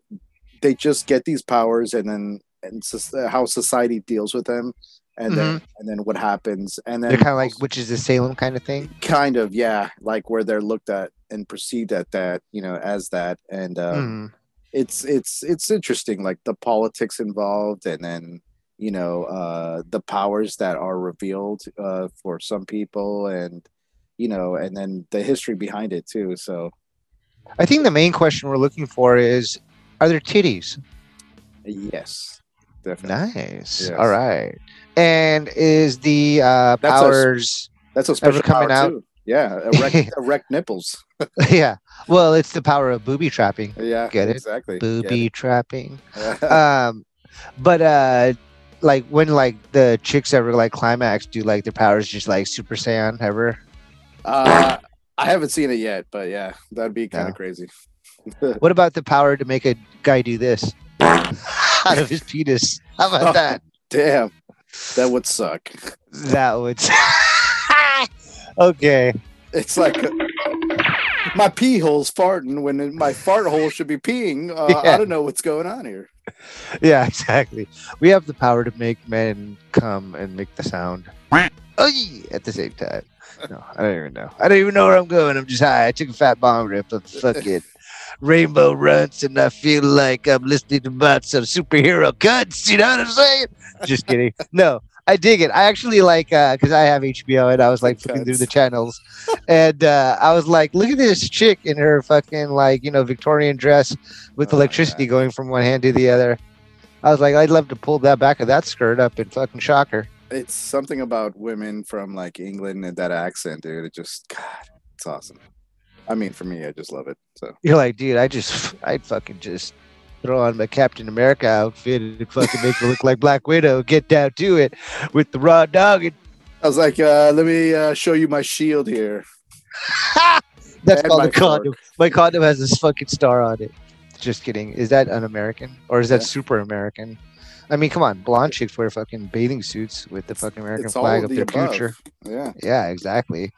they just get these powers and then and soc- how society deals with them and then and then what happens. And then
They're kind of like which is of Salem kind of thing.
kind of yeah. Like where they're looked at and perceived at that you know as that. And uh,
Mm.
it's it's it's interesting like the politics involved and then you know uh the powers that are revealed uh for some people and you know and then the history behind it too. So
I think the main question we're looking for is are there titties?
yes definitely
Nice.
Yes.
All right. And is the uh,
That's a-
powers.
that's a special
coming
power
out?
too yeah erect, erect nipples
yeah. Well, it's the power of booby trapping.
yeah
Get it?
exactly
Booby trapping. Um, but uh, like when like the chicks ever like climax, do like their powers just like Super Saiyan ever?
uh i haven't seen it yet but yeah that'd be kind of
Yeah.
crazy
What about the power to make a guy do this out of his penis? How about that?
damn that would suck
That would. okay.
It's like uh, my pee hole's farting when my fart hole should be peeing. Uh,
Yeah.
I don't know what's going on here.
Yeah, exactly. We have the power to make men come and make the sound at the same time. No, I don't even know. I don't even know where I'm going. I'm just high. I took a fat bomb rip of fucking Rainbow Runtz, and I feel like I'm listening to about some superhero cuts. You know what I'm saying? Just kidding. No, I dig it. I actually like because I have HBO, and I was like flipping through the channels, and uh, I was like, look at this chick in her fucking like you know Victorian dress with
Oh,
electricity
yeah.
going from one hand to the other. I was like, I'd love to pull that back of that skirt up and fucking shock her.
It's something about women from like England and that accent, dude. It just, God, it's awesome. I mean, for me, I just love it. So
You're like, dude, I just, I'd fucking just throw on my Captain America outfit and fucking make her look like Black Widow, get down to it with the raw dog. And
I was like, uh, let me uh, show you my shield here.
that's
And
called
my
a condom. My condom has this fucking star on it. Just kidding. Is that un-American or is that
Yeah.
super American? I mean, come on, blonde chicks wear fucking bathing suits with the fucking American
It's
flag
of
of
the
their
above.
future.
Yeah.
Yeah, exactly.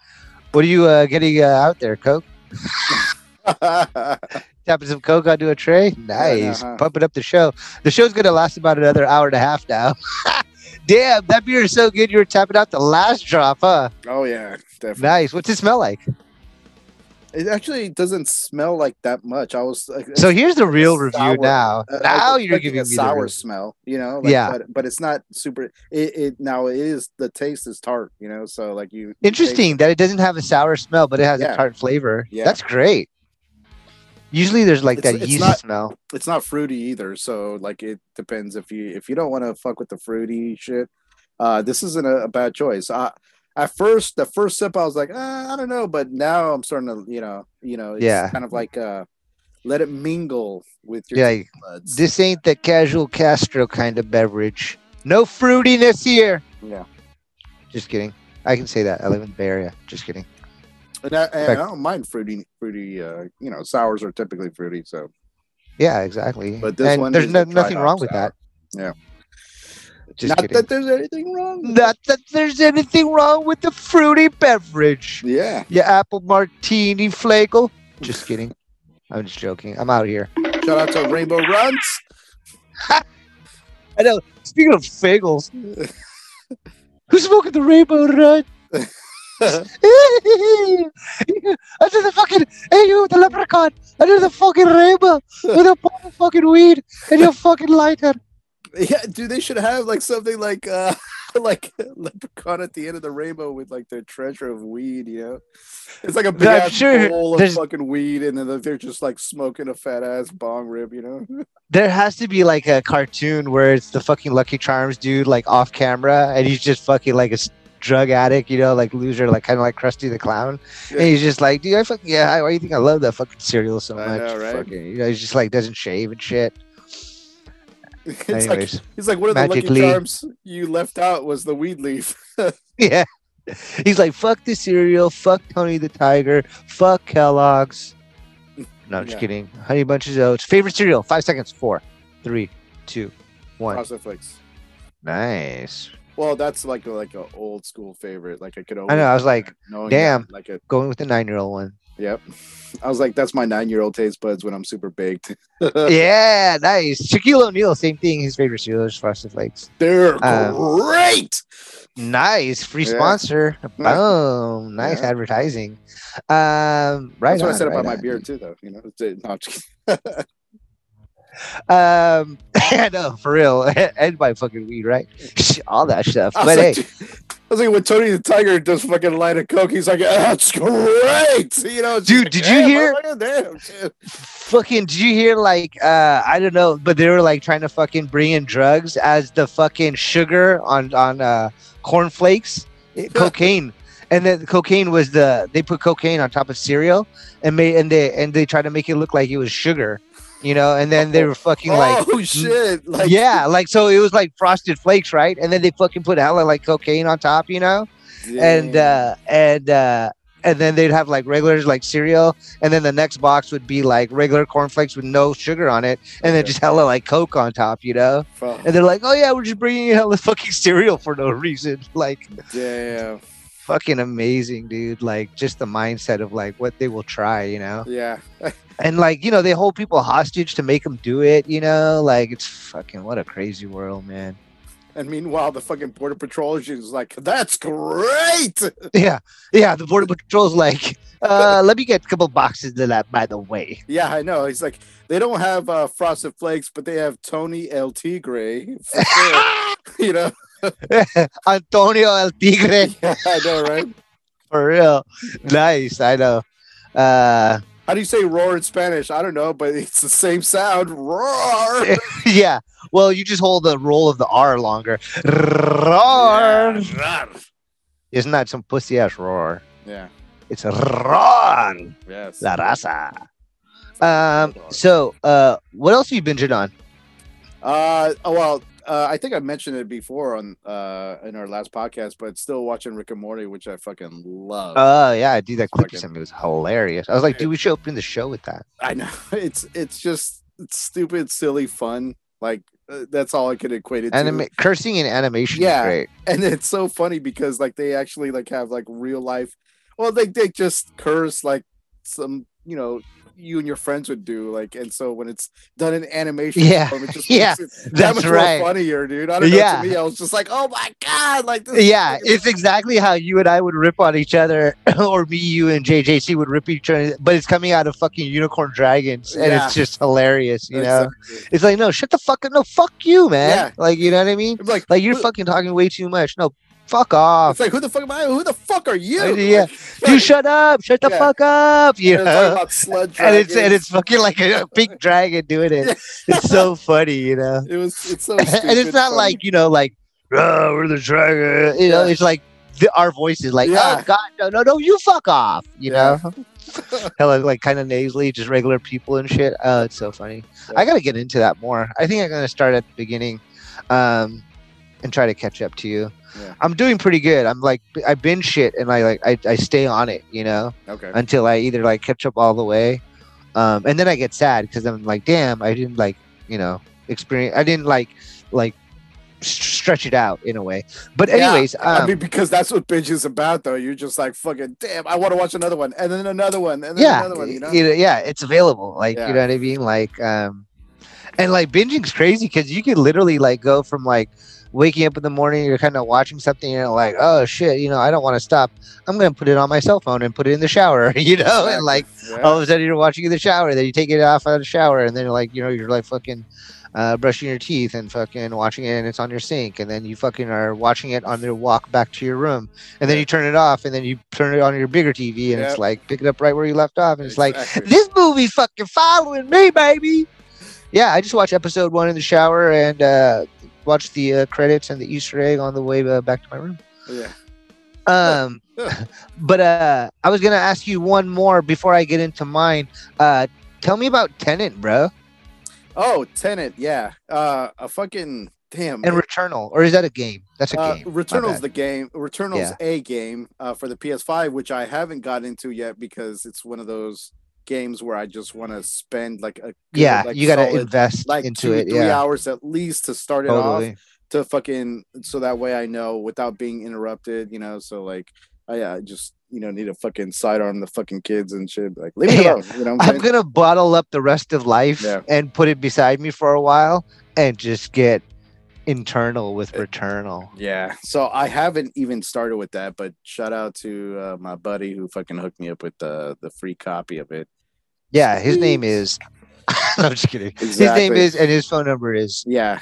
What are you uh, getting uh, out there, Coke? Tapping some Coke onto a tray? Nice.
uh-huh.
Pumping up the show. The show's going to last about another hour and a half now. Damn, that beer is so good you were tapping out the last drop, huh?
oh yeah, definitely.
Nice. What's it smell like?
It actually doesn't smell like that much. I was like,
So here's the real review
sour.
now.
Uh,
Now you're giving
a sour smell, you know. Like,
Yeah.
but, but it's not super. It, it now it is the taste is tart, you know. So like you.
Interesting that it doesn't have a sour smell, but it has
Yeah.
a tart flavor.
Yeah.
That's great. Usually there's like
It's-
that
it's
yeast
not-
smell.
It's not fruity either. So like it depends if you if you don't want to fuck with the fruity shit. Uh, this isn't a, a bad choice. Uh, at first, the first sip, I was like, uh, I don't know, but now I'm starting to, you know, you know, it's
Yeah.
kind of like uh, let it mingle with your
Yeah,
buds.
this ain't the casual Castro kind of beverage. No fruitiness here.
yeah.
Just kidding. I can say that. I live in the Bay Area. Just kidding.
And, I, and I don't mind fruity, fruity. Uh, you know, sours are typically fruity. So,
Yeah, exactly.
But this
and
one
there's no, nothing wrong with
sour.
that.
Yeah.
Just
not
kidding.
that there's anything wrong. with
Not that there's anything wrong with the fruity beverage.
Yeah.
You apple martini flakel. Just kidding. I'm just joking. I'm out here.
Shout out to Rainbow Runtz.
I know. Speaking of fagels, who's smoking the rainbow run? Under the fucking hey you the leprechaun under the fucking rainbow with a fucking weed and your fucking lighter.
Yeah, dude, they should have like something like uh like leprechaun at the end of the rainbow with like their treasure of weed. You know, it's like a big ass
sure
bowl of
there's-
fucking weed, and then they're just like smoking a fat ass bong rib. You know,
There has to be like a cartoon where it's the fucking Lucky Charms dude like off camera and he's just fucking like a drug addict, you know, like loser, like kind of like Krusty the Clown.
Yeah.
And he's just like, dude, I fucking yeah, why do you think I love that fucking cereal so much?
know, right?
Fucking, you know, he's just like doesn't shave and shit.
it's like he's like one of the lucky charms you left out was the weed leaf.
yeah. He's like, fuck the cereal, fuck Tony the Tiger, fuck Kellogg's. No, I'm just
Yeah.
kidding. Honey Bunches of Oats. Favorite cereal? Five seconds. Four, three, two, one.
Frosted Flakes.
Nice.
Well, that's like a, like a old school favorite. Like I could.
I know, I was like, damn.
that, like a
Going with the nine year old one.
Yep. I was like, that's my nine year old taste buds when I'm super baked.
yeah, nice. Shaquille O'Neal, same thing. His favorite is Frosted Flakes.
They're
Um,
great.
Nice, free
Yeah.
sponsor. Boom, nice
Yeah.
advertising. Um, right
That's what I
on,
said about
right
my
on.
beer too, though. You know, it's- no, I'm just kidding.
Um, I know for real, and my fucking weed, right? All that stuff.
I was,
But hey,
like, I was like, when Tony the Tiger does fucking line of coke, he's like, that's great. You know,
Dude,
like,
did you hear-
motherfucker, Damn, shit.
fucking, did you hear like uh, I don't know, but they were like trying to fucking bring in drugs as the fucking sugar on on uh, cornflakes, cocaine. And then cocaine was the they put cocaine on top of cereal and made and they and they tried to make it look like it was sugar, you know. And then they were fucking like
oh shit! Like,
yeah, like so it was like frosted flakes, right? And then they fucking put hella like cocaine on top, you know, and uh and uh and then they'd have like regulars like cereal, and then the next box would be like regular cornflakes with no sugar on it, and then just hella like Coke on top, you know.
Fuck.
And they're like, oh yeah, we're just bringing in hella fucking cereal for no reason, like
Damn.
Fucking amazing, dude. Like just the mindset of like what they will try, you know.
Yeah.
And like you know, they hold people hostage to make them do it, you know. Like it's fucking what a crazy world, man.
And meanwhile, the fucking border patrol is like, "That's great."
Yeah, yeah. The border patrol's like, uh, let me get a couple boxes of that, by the way.
Yeah, I know. He's like, they don't have uh, frosted flakes, but they have Tony El Tigre. for sure." you know?
Antonio El Tigre,
Yeah, I know, right?
for real. Nice, I know. Uh,
How do you say roar in Spanish? I don't know, but it's the same sound. Roar.
yeah. Well, you just hold the roll of the R longer. Roar.
Yeah, roar.
Isn't that some pussy ass roar?
Yeah.
It's a roar.
Yes.
La raza. Um. So, uh, what else have you binged on?
Uh, oh, well, uh, I think I mentioned it before on uh in our last podcast, but still watching Rick and Morty, which I fucking love.
Oh yeah, I dude, that clip you sent me was hilarious. I was like, dude, we should open the show with that.
I know it's it's just it's stupid, silly fun. Like uh, that's all I could equate it to.
Anima- cursing and animation
Yeah.
is great.
and it's so funny because like they actually like have like real life. Well, they they just curse like some you know you and your friends would do like, and so when it's done in animation,
Yeah.
form, it just
Yeah.
makes it that
That's
much
right.
funnier, dude. I don't know.
Yeah.
To me, I was just like, oh my god, like this.
Yeah, it's exactly how you and I would rip on each other, or me, you, and JJC would rip each other, but it's coming out of fucking unicorn dragons, and
Yeah.
it's just hilarious, you know?
Exactly.
It's like, no, shut the fuck up, no, fuck you, man.
Yeah.
Like, you know what I mean?
Like,
Like, you're fucking talking way too much. No, fuck off.
It's like, who the fuck am I? Who the fuck are you?
Uh, yeah.
Like,
You shut up, shut the
Yeah.
fuck up, you
and it's
know?
about
And it's and it's fucking like a, big dragon doing it. It's so funny, you know.
it was it's so
and it's not
funny.
like you know, like oh, we're the dragon. You know, it's like the, our voice is like,
Yeah.
oh God, no, no, no, you fuck off. You know, hella like kind of nasally, just regular people and shit. Oh, it's so funny. I gotta get into that more. I think I'm gonna start at the beginning, um, and try to catch up to you.
Yeah.
I'm doing pretty good. I'm like I binge shit and I like I, I stay on it. You know
okay.
until I either like catch up all the way, um, and then I get sad because I'm like, damn, I didn't like you know experience. I didn't like like stretch it out in a way. But
Yeah,
anyways,
I
um,
mean, because that's what binge is about, though. You're just like fucking damn. I want to watch another one, and then another one, and then
yeah,
another one. You know?
yeah, it's available. Like
Yeah.
you know what I mean, like um, and like binging's crazy because you could literally like go from like waking up in the morning, you're kind of watching something, and you're like, oh shit, you know, I don't want to stop. I'm gonna put it on my cell phone and put it in the shower, you know, and like
Yeah.
all of a sudden you're watching in the shower, then you take it off out of the shower, and then like you know you're like fucking uh, brushing your teeth and fucking watching it and it's on your sink and then you fucking are watching it on your walk back to your room and then you turn it off and then you turn it on your bigger TV and
Yep.
it's like pick it up right where you left off and it's like this movie fucking following me, baby. Yeah, I just watched episode one in the shower and uh, watched the uh, credits and the Easter egg on the way uh, back to my room.
yeah.
Um, but uh, I was gonna ask you one more before I get into mine. Uh, tell me about Tenet, bro,
Oh, Tenet, yeah. Uh, a fucking damn.
and Returnal, or is that a game? That's a
Uh,
game.
Returnal's the game. Returnal's
Yeah.
a game uh, for the PS5, which I haven't got into yet because it's one of those games where I just want to spend like a good,
yeah.
like,
you gotta invest
like
into
two
it.
three
Yeah,
hours at least to start it off to fucking so that way I know without being interrupted, you know. So like I uh, just you know need to fucking sidearm the fucking kids and shit. Like leave me
Yeah.
alone. You know I'm
I'm gonna bottle up the rest of life
Yeah.
and put it beside me for a while and just get internal with
Uh,
Returnal.
Yeah. So I haven't even started with that, but shout out to uh, my buddy who fucking hooked me up with the the free copy of it.
Yeah, his name is. no, I'm just kidding. His name is, and his phone number is.
Yeah.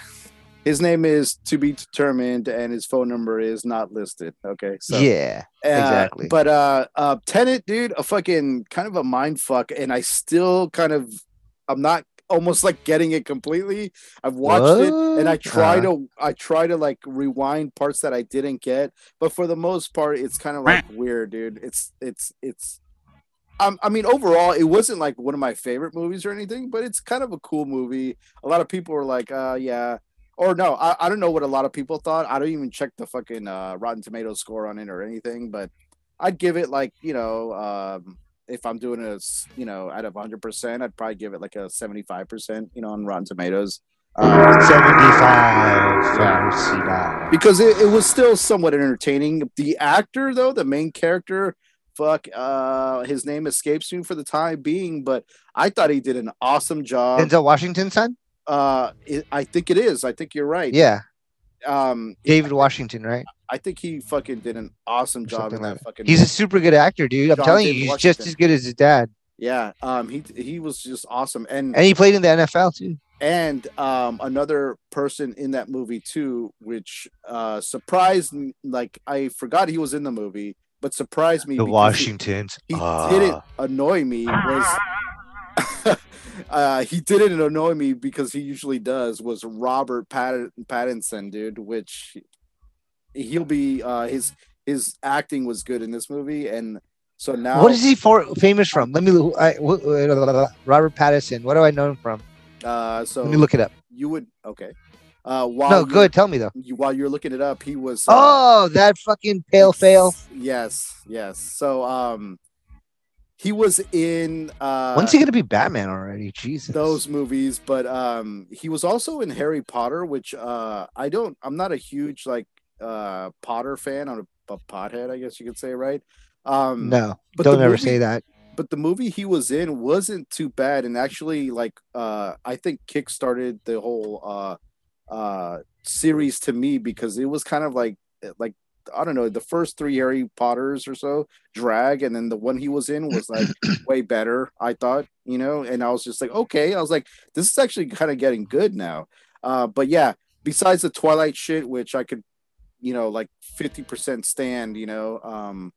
His name is to be determined, and his phone number is not listed. Okay, so
yeah,
uh,
exactly.
But uh, uh, Tenet, dude, a fucking kind of a mind fuck, and I still kind of, I'm not almost like getting it completely. I've watched it, and I try
Uh,
to, I try to like rewind parts that I didn't get, but for the most part, it's kind of like weird, dude. It's, it's, it's. Um, I mean, overall, it wasn't like one of my favorite movies or anything, but it's kind of a cool movie. A lot of people were like, uh, yeah. Or no, I, I don't know what a lot of people thought. I don't even check the fucking uh, Rotten Tomatoes score on it or anything, but I'd give it like, you know, um, if I'm doing a, you know, out of 100%, I'd probably give it like a 75%, you know, on Rotten Tomatoes. Uh,
75
Yeah. because it, it was still somewhat entertaining. The actor, though, the main character, fuck, uh, his name escapes me for the time being, but I thought he did an awesome job.
Denzel Washington's son?
Uh, it, I think it is. I think you're right.
Yeah,
Um,
David Washington, right?
I think he fucking did an awesome job
something
in
like
that fucking.
He's a super good actor, dude. I'm
John
telling you,
David
he's just as good as his dad.
yeah. Um, he he was just awesome, and
And he played in the NFL too.
and um another person in that movie too, which uh surprised me. Like I forgot he was in the movie, but surprised me.
The
because he-
Washingtons.
he
Ah.
didn't annoy me was uh he didn't annoy me because he usually does was robert Pat- pattinson dude which he'll be uh his his acting was good in this movie and so now
What is he for famous from? Let me. look- I, wh- Robert Pattinson. What do I know him from?
uh so
Let me look it up.
you would okay uh while
No,
you-
good. Tell me though.
you, while you're looking it up he was uh,
Oh, that fucking pale fail.
yes yes so um he was in uh
When's he gonna be Batman already? Jesus.
those movies but um he was also in harry potter which uh i don't i'm not a huge like uh potter fan i'm a, a pothead i guess you could say right um
No,
but
don't ever
movie-
say that.
but the movie he was in wasn't too bad and actually like uh i think kick started the whole uh uh series to me because it was kind of like like i don't know the first three harry potters or so drag and then the one he was in was like way better i thought you know? And i was just like okay. I was like this is actually kind of getting good now. Uh but yeah besides the twilight shit which i could you know like 50% stand you know um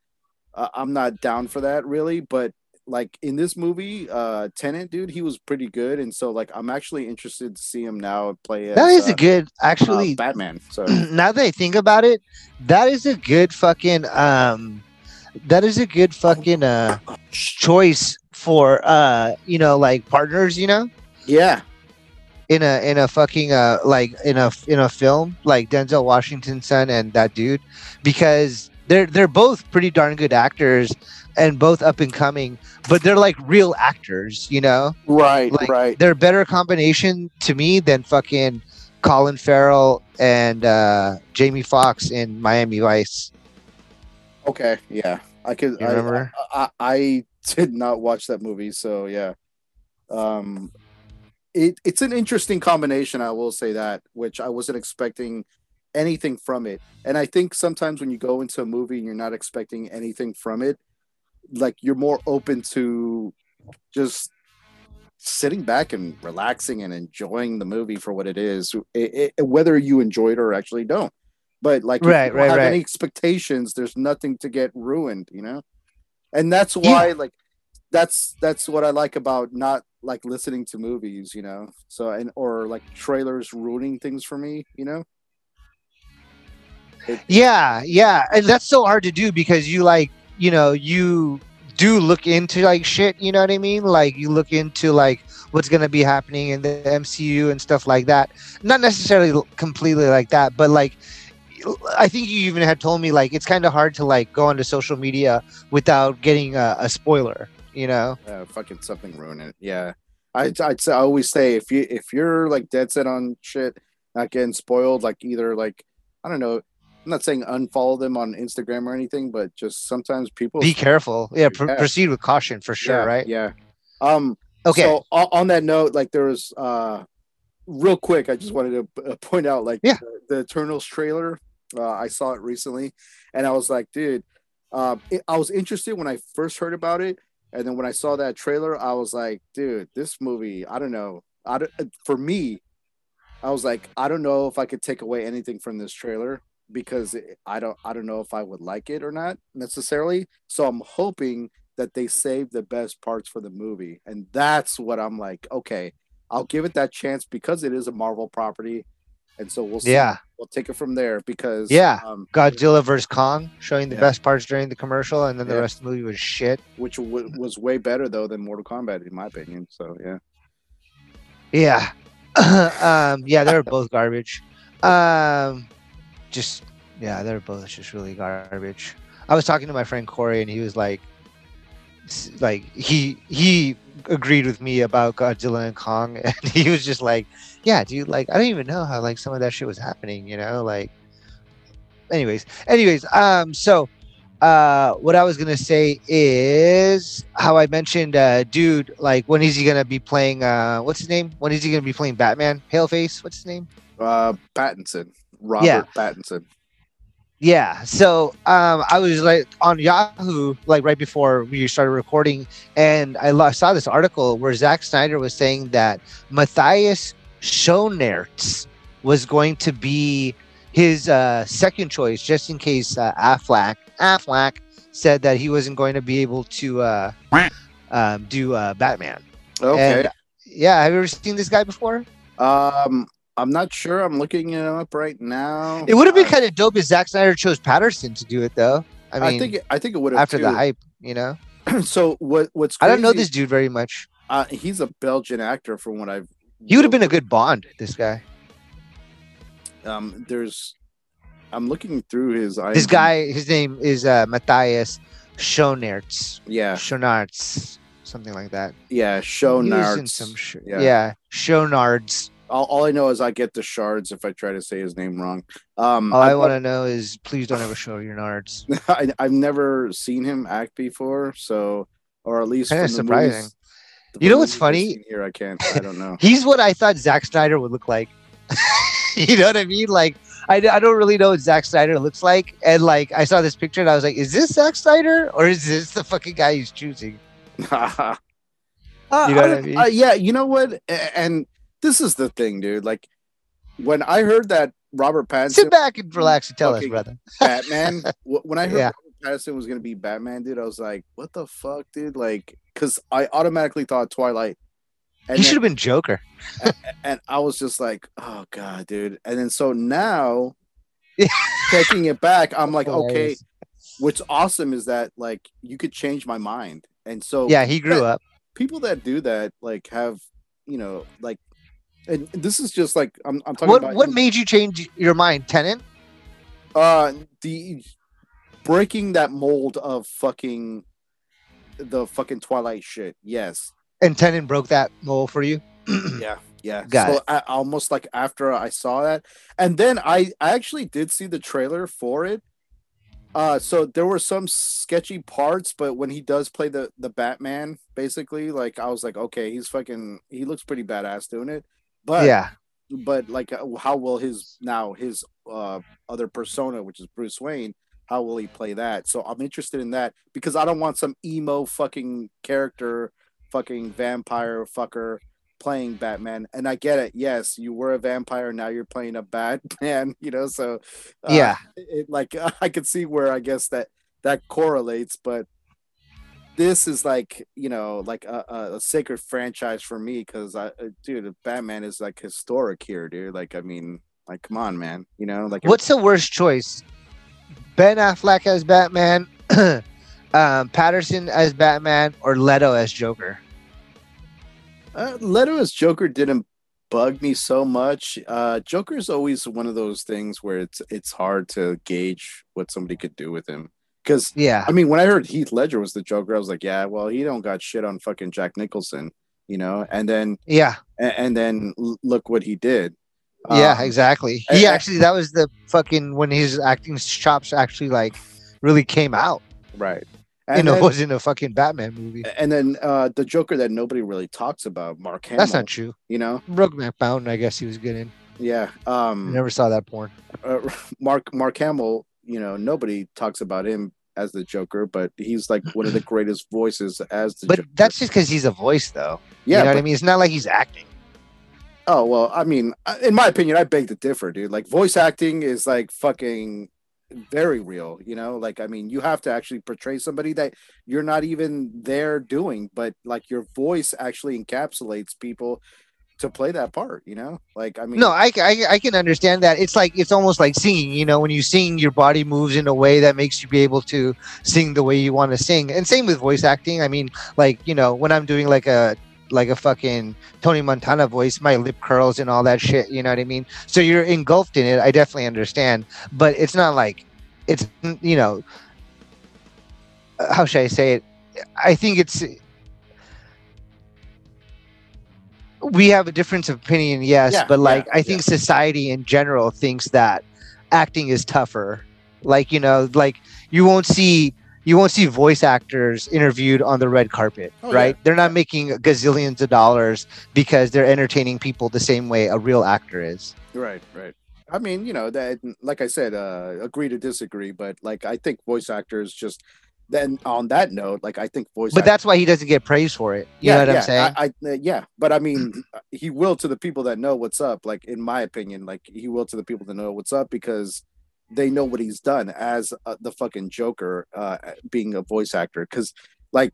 i'm not down for that really but like in this movie uh tenet dude he was pretty good and so like i'm actually interested to see him now play as,
That is
uh,
a good.
uh,
Actually,
batman so
now that I think about it, that is a good fucking. Um, that is a good fucking uh choice for uh you know like partners. You know.
yeah
in a in a fucking uh like in a in a film like Denzel Washington's son and that dude because they're they're both pretty darn good actors and both up and coming but they're like real actors you know?
Right
Like,
right.
they're a better combination to me than fucking Colin Farrell and uh Jamie Foxx in Miami Vice.
Okay yeah. I could
you
I,
remember?
I, I did not watch that movie, so yeah. Um, it it's an interesting combination, I will say that, which I wasn't expecting anything from it. And I think sometimes when you go into a movie and you're not expecting anything from it, like you're more open to just sitting back and relaxing and enjoying the movie for what it is, it, it, whether you enjoy it or actually don't. But like,
Right, right,
have
right.
any expectations, there's nothing to get ruined, you know. And that's why, like, that's that's what I like about not like listening to movies, you know. So and or like trailers ruining things for me, you know.
Yeah, yeah, and that's so hard to do because you like, you know, you do look into like shit. You know what I mean? Like you look into like what's gonna be happening in the MCU and stuff like that. Not necessarily completely like that, but like. I think you even had told me like it's kind of hard to like go onto social media without getting a, a spoiler, you know?
uh, fucking something ruin it. Yeah, I I always say if you if you're like dead set on shit, not getting spoiled, like either like I don't know. I'm not saying unfollow them on Instagram or anything, but just sometimes people
Be careful. Yeah, pr-
Yeah.
proceed with caution for sure,
yeah,
right?
Yeah. Um.
Okay.
So on that note, like there was uh, real quick, I just wanted to uh, point out like
Yeah.
the, the Eternals trailer. Uh, I saw it recently, and I was like, dude, um, it, I was interested when I first heard about it, and then when I saw that trailer, I was like, dude, this movie, I don't know, I don't, uh, for me, I was like, I don't know if I could take away anything from this trailer because I don't, I don't know if I would like it or not necessarily. So I'm hoping that they save the best parts for the movie, and that's what I'm like, okay, I'll give it that chance because it is a Marvel property, and so we'll see.
yeah.
We'll take it from there because
Yeah.
um,
Godzilla vs Kong, showing the
Yeah.
best parts during the commercial, and then the
Yeah.
rest of the movie was shit.
which w- was way better though than Mortal Kombat in my opinion. So yeah,
Yeah. um, yeah, they were both garbage. Um, just yeah, they're both just really garbage. I was talking to my friend Corey, and he was like, like he he agreed with me about Godzilla and Kong, and he was just like, yeah, dude, like I don't even know how like some of that shit was happening, you know, like. Anyways, anyways, um, so uh, what I was gonna say is how I mentioned, uh, dude, like when is he gonna be playing? Uh, what's his name? When is he gonna be playing Batman? Paleface, what's his name?
uh, Pattinson, Robert
Yeah.
Pattinson.
Yeah. So um, I was like on Yahoo, like right before we started recording, and I lo- saw this article where Zack Snyder was saying that Matthias Schoenaerts was going to be his uh, second choice, just in case uh, Affleck Affleck said that he wasn't going to be able to uh, um, do uh, Batman.
Okay.
And, yeah, have you ever seen this guy before?
um, I'm not sure. I'm looking it up right now.
It would have been
Uh,
kind of dope if Zack Snyder chose Patterson to do it, though. I mean, I,
think it- I think it would have
after the hype, you know.
so what? What's
I don't know this dude very much.
Uh, he's a Belgian actor, from what I've.
He would have been a good Bond. This guy,
Um, there's. I'm looking through his.
Eyes.
This
guy, his name is uh, Matthias Schoenaerts.
Yeah,
Schoenaerts, something like that.
yeah.
In some sh-
Yeah.
yeah.
All, all I know is I get the shards if I try to say his name wrong. Um,
All I
I've-
want to know is please don't ever show your nards.
I, I've never seen him act before, so or at least
Kinda
from the
surprising.
movies-
You know what's funny?
Here, I can't. I don't know.
He's what I thought Zack Snyder would look like. you know what I mean? Like, I, I don't really know what Zack Snyder looks like. And like, I saw this picture and I was like, is this Zack Snyder or is this the fucking guy he's choosing?
Uh,
You know what I
don't-
mean?
uh, yeah, you know what? And this is the thing, dude. Like when I heard that Robert Pattinson
Sit back and relax and tell us, brother.
Batman, when I heard
Yeah.
Robert Pattinson was gonna be Batman, dude, I was like, what the fuck, dude? Like, because I automatically thought Twilight. And
He should have been Joker.
and I was just like, oh god, dude. And then so now taking it back, I'm like, okay, what's awesome is that like you could change my mind. And so
Yeah, he grew up.
people that do that like have, you know, like and this is just like I'm I'm talking
What
about
what made you change your mind, Tenet?
uh the breaking that mold of fucking the fucking Twilight shit. Yes.
And Tenet broke that mold for you.
yeah yeah
Got
so
it.
I, almost like after i saw that and then i i actually did see the trailer for it uh so there were some sketchy parts but when he does play the the batman basically like i was like okay he's fucking he looks pretty badass doing it but
yeah,
but like uh, how will his now his uh other persona which is bruce wayne how will he play that so i'm interested in that because i don't want some emo fucking character fucking vampire fucker playing Batman. And I get it. Yes, you were a vampire. Now you're playing a Batman. You know, so uh,
Yeah.
it, like I could see where I guess that that correlates, but this is like you know like a, a, sacred franchise for me because I, uh, dude, Batman is like historic here, dude. Like, I mean, like, come on, man. You know, like,
What's the worst choice? Ben Affleck as Batman, um, Patterson as Batman, or Leto as Joker?
Uh, Leto as Joker didn't bug me so much. Uh, Joker's always one of those things where it's it's hard to gauge what somebody could do with him. Because
Yeah.
I mean, when I heard Heath Ledger was the Joker, I was like, yeah, well, he don't got shit on fucking Jack Nicholson, you know. And then
Yeah.
and, and then look what he did.
Yeah,
Um,
exactly. He
I-
actually that was the fucking when his acting chops actually like really came out.
right.
you
And
know,
then,
it wasn't a fucking Batman movie.
and then uh, the Joker that nobody really talks about, Mark Hamill.
That's not true.
You know,
Brokeback Mountain, I guess he was good in.
yeah.
I
Um,
never saw that porn.
uh, Mark Mark Hamill, you know, nobody talks about him as the Joker, but he's like one of the greatest voices as the
But
Joker.
that's just because he's a voice, though.
yeah.
you know what I mean? It's not like he's acting.
oh well, I mean, in my opinion, I beg to differ, dude. Like voice acting is like fucking very real, you know. Like I mean, you have to actually portray somebody that you're not even there doing, but like your voice actually encapsulates people to play that part, you know. Like I mean,
No, I, I, I can understand that. It's like it's almost like singing. You know, when you sing, your body moves in a way that makes you be able to sing the way you want to sing. And same with voice acting. I mean, like you know, when I'm doing like a like a fucking Tony Montana voice, my lip curls and all that shit. You know what I mean? So you're engulfed in it. I definitely understand, but it's not like it's you know uh, how should I say it? I think it's we have a difference of opinion, yes,
Yeah,
but like
yeah,
I think society in general thinks that acting is tougher. Like you know, like you won't see you won't see voice actors interviewed on the red carpet,
Oh,
right?
yeah.
They're not making gazillions of dollars because they're entertaining people the same way a real actor is.
Right, right. I mean, you know, that like I said, uh agree to disagree, but like I think voice actors just then on that note, like I think voice
But that's why he doesn't get praise for it. You know what
yeah,
I'm saying?
I, I yeah, but I mean he will to the people that know what's up, like in my opinion, like he will to the people that know what's up because they know what he's done as uh, the fucking Joker uh being a voice actor cuz like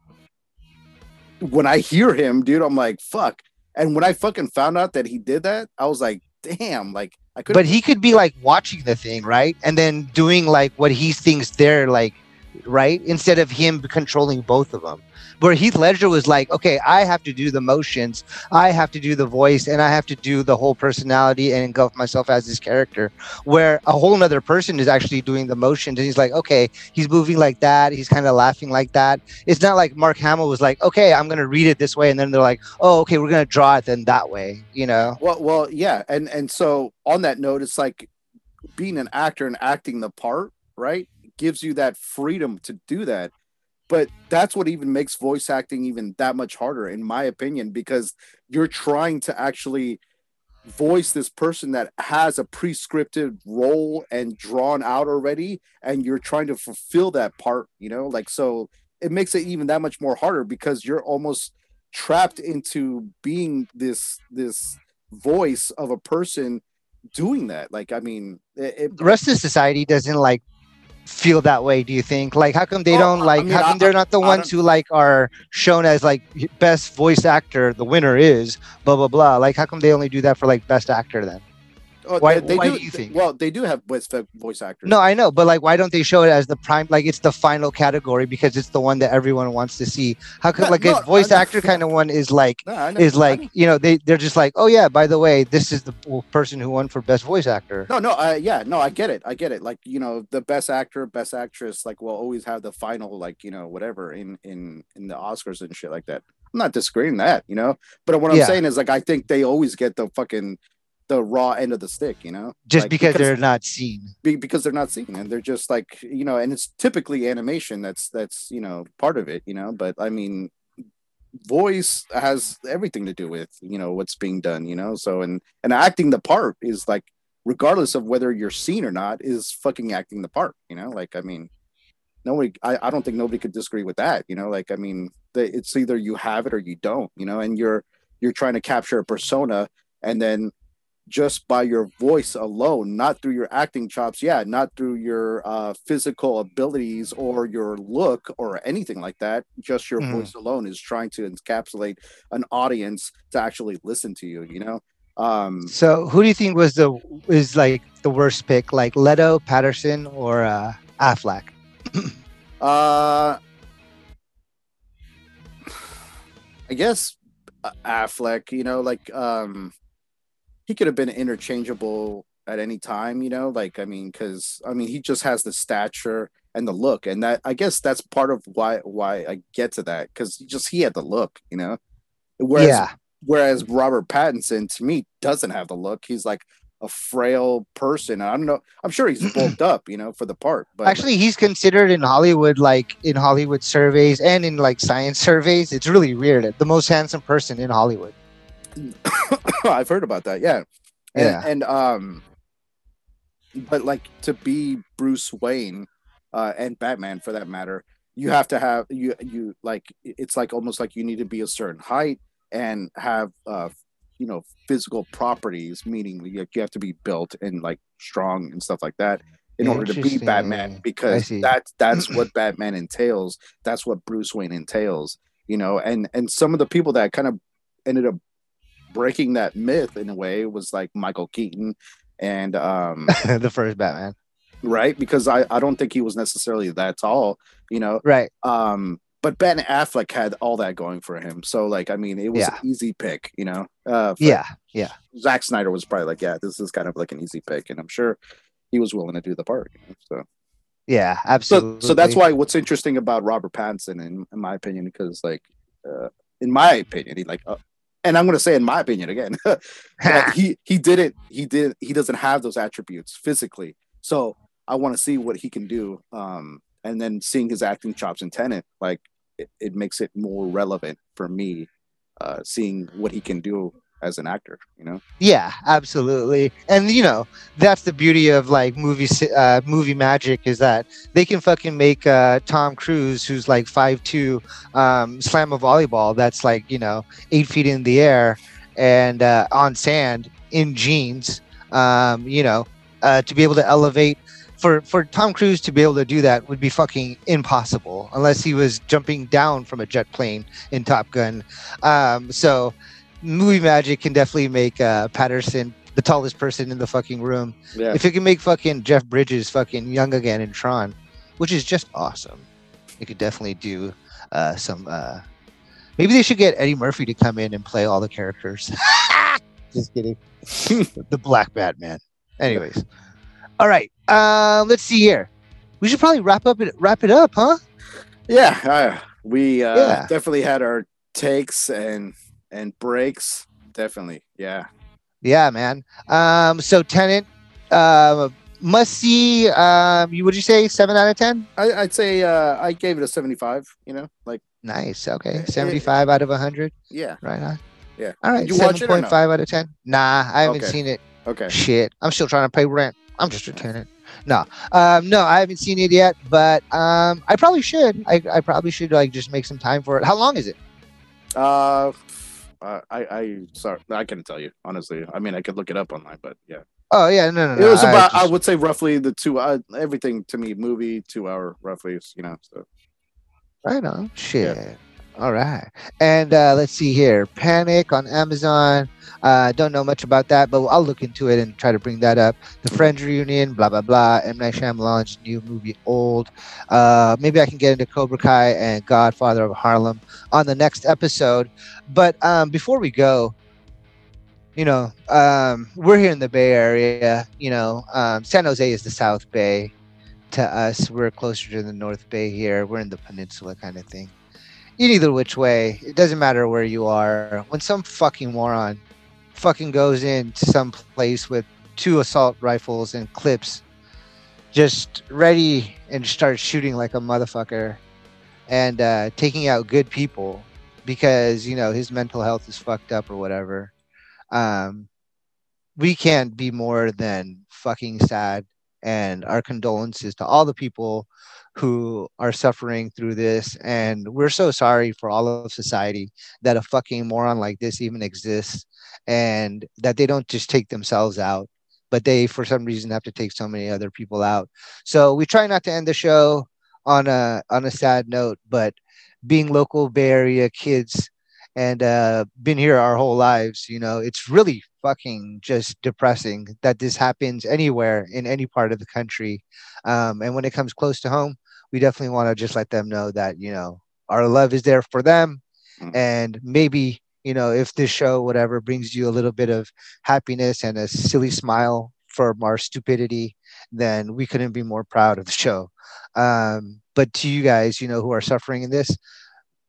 when I hear him, dude, I'm like, fuck. And when I fucking found out that he did that, I was like, damn, like I could
but he could be like watching the thing, right? And then doing like what he thinks they're like, right? Instead of him controlling both of them. Where Heath Ledger was like, okay, I have to do the motions, I have to do the voice, and I have to do the whole personality and engulf myself as this character. Where a whole other person is actually doing the motions, and he's like, okay, he's moving like that, he's kind of laughing like that. It's not like Mark Hamill was like, okay, I'm gonna read it this way, and then they're like, oh, okay, we're gonna draw it then that way, you know?
Well, well, yeah, and and so on that note, it's like being an actor and acting the part, right? Gives you that freedom to do that. But that's what even makes voice acting even that much harder, in my opinion, because you're trying to actually voice this person that has a prescripted role and drawn out already, and you're trying to fulfill that part, you know, like so it makes it even that much more harder because you're almost trapped into being this this voice of a person doing that. Like, I mean, it, it-
the rest of society doesn't like feel that way do you think? Like how come they
Oh,
don't
I- I
like
mean,
how
I-
they're not the
I
ones who like are shown as like best voice actor the winner is blah blah blah? Like how come they only do that for like best actor then
oh,
why-
they, they
why
do,
do you think?
Well, they do have voice voice actors.
no i know but like why don't they show it as the prime like it's the final category because it's the one that everyone wants to see how could
No,
like
no,
a voice actor kind of one is like
No,
is like you know they they're just like oh yeah by the way this is the person who won for best voice actor
No, no, uh, yeah, no, I get it. I get it. Like, you know, the best actor, best actress, like, will always have the final, like, you know, whatever in in in the Oscars and shit like that. I'm not disagreeing that, you know. But what I'm
Yeah.
saying is, like, I think they always get the fucking the raw end of the stick, you know,
just
Like,
because, they're not seen.
Be, because they're not seen and they're just like you know and it's typically animation that's that's you know part of it you know? But i mean voice has everything to do with you know what's being done you know? So and and acting the part is like regardless of whether you're seen or not is fucking acting the part you know? Like i mean nobody I, I don't think nobody could disagree with that you know? Like i mean the, it's either you have it or you don't you know? And you're you're trying to capture a persona and then just by your voice alone not through your acting chops yeah not through your uh, physical abilities or your look or anything like that just your
Mhm.
voice alone is trying to encapsulate an audience to actually listen to you you know um
So, who do you think was the is like the worst pick, like Leto, Patterson, or uh, Affleck?
Uh, I guess uh, Affleck. You know, like um, he could have been interchangeable at any time. You know, like I mean, because I mean, he just has the stature and the look, and that I guess that's part of why why I get to that because just he had the look. You know, whereas
yeah,
whereas Robert Pattinson to me doesn't have the look. He's like a frail person. I don't know. I'm sure he's bulked up, you know, for the part. But
actually, he's considered in Hollywood, like in Hollywood surveys and in like science surveys. It's really weird. The most handsome person in Hollywood.
I've heard about that. Yeah. And,
Yeah.
And um, but like to be Bruce Wayne, uh, and Batman for that matter, you have to have you you like it's like almost like you need to be a certain height and have uh you know physical properties meaning you you have to be built and like strong and stuff like that in order to be batman because that's that's what batman entails that's what bruce wayne entails you know and and some of the people that kind of ended up breaking that myth in a way was like michael keaton and um
the first Batman.
right because i i don't think he was necessarily that tall you know
Right.
um but Ben Affleck had all that going for him. So like I mean it was
Yeah.
an easy pick, you know. Uh
Yeah. Yeah.
Zack Snyder was probably like, Yeah, this is kind of like an easy pick, and I'm sure he was willing to do the part. You know? So
Yeah.
so
Absolutely.
so that's why what's interesting about Robert Pattinson in, in my opinion, because like uh in my opinion, he like uh, and I'm gonna say in my opinion again, he he didn't he did he doesn't have those attributes physically. So I want to see what he can do. Um, and then seeing his acting chops in Tenet, like it, it makes it more relevant for me, uh, seeing what he can do as an actor. You know,
Yeah, absolutely. And you know, that's the beauty of like movie uh movie magic is that they can fucking make uh Tom Cruise who's like five two um slam a volleyball that's like, you know, eight feet in the air and uh on sand in jeans. Um, you know, uh to be able to elevate for for Tom Cruise to be able to do that would be fucking impossible unless he was jumping down from a jet plane in Top Gun. Um so movie magic can definitely make uh, Patterson the tallest person in the fucking room.
yeah,
If it can make fucking Jeff Bridges fucking young again in Tron, which is just awesome, it could definitely do uh, some. Uh, maybe they should get Eddie Murphy to come in and play all the characters. just kidding. the Black Batman. Anyways, all right. Uh, let's see here. We should probably wrap up it wrap it up, huh?
yeah. Uh, we uh,
Yeah.
definitely had our takes and and breaks. Definitely, yeah.
Yeah, man. Um, so Tenet, uh, must see. Um, you would you say seven out of ten?
I, I'd say uh, I gave it a 75. You know, like
Nice. Okay,
Eh,
seventy-five out of hundred.
yeah.
Right on.
Yeah.
All right.
Did you watch it
Seven point
no?
out of ten. Nah, I haven't
Okay.
seen it.
Okay.
Shit, I'm still trying to pay rent. I'm just a tenant. No, um, no, I haven't seen it yet, but um, I probably should. I, I probably should like just make some time for it. How long is it?
Uh, uh, I I sorry, I couldn't tell you honestly. I mean, I could look it up online, but yeah,
Oh yeah, no, no, no.
it was about. I
just-
would say roughly the two. Uh, everything to me, movie two hour roughly. You know, so
Right on. Shit. All right. And uh, let's see here. Panic on Amazon. Uh, don't know much about that, but I'll look into it and try to bring that up. The Friends reunion, blah blah blah. M Night Shyamalan's new movie, Old. Uh, maybe I can get into Cobra Kai and Godfather of Harlem on the next episode. But um, before we go, you know, um, we're here in the Bay Area. You know, um, San Jose is the South Bay to us. We're closer to the North Bay here. We're in the peninsula kind of thing. In either which way, it doesn't matter where you are. When some fucking moron fucking goes into some place with two assault rifles and clips, just ready and starts shooting like a motherfucker and uh, taking out good people because, you know, his mental health is fucked up or whatever. Um, we can't be more than fucking sad and our condolences to all the people who are suffering through this. And we're so sorry for all of society that a fucking moron like this even exists and that they don't just take themselves out, but they, for some reason, have to take so many other people out. So we try not to end the show on a on a sad note, but being local Bay Area kids and uh, been here our whole lives, you know, it's really fucking just depressing that this happens anywhere in any part of the country. Um, and when it comes close to home, we definitely want to just let them know that you know our love is there for them,
Mhm.
and maybe you know if this show whatever brings you a little bit of happiness and a silly smile from our stupidity, then we couldn't be more proud of the show. Um, but to you guys, you know, who are suffering in this,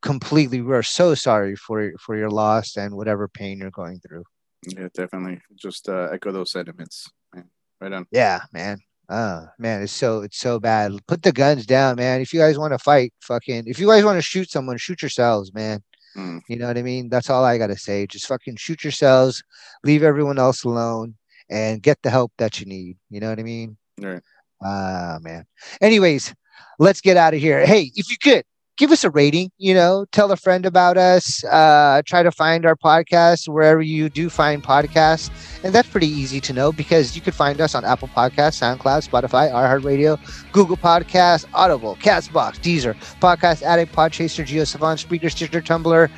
completely, we are so sorry for for your loss and whatever pain you're going through.
Yeah, definitely. Just uh, echo those sentiments. Man. Right on.
Yeah, man. Oh man, it's so it's so bad. Put the guns down, man. If you guys want to fight, fucking if you guys want to shoot someone, shoot yourselves, man.
Mm.
You know what I mean? That's all I gotta say. Just fucking shoot yourselves, leave everyone else alone, and get the help that you need. You know what I mean?
Right.
Ah man. Anyways, let's get out of here. Hey, if you could give us a rating, you know, tell a friend about us, uh, try to find our podcast wherever you do find podcasts. And that's pretty easy to know because you could find us on Apple Podcasts, SoundCloud, Spotify, iHeartRadio, Google Podcasts, Audible, Castbox, Deezer, Podcast Addict, Podchaser, GeoSavant, Spreaker, Stitcher, Tumblr,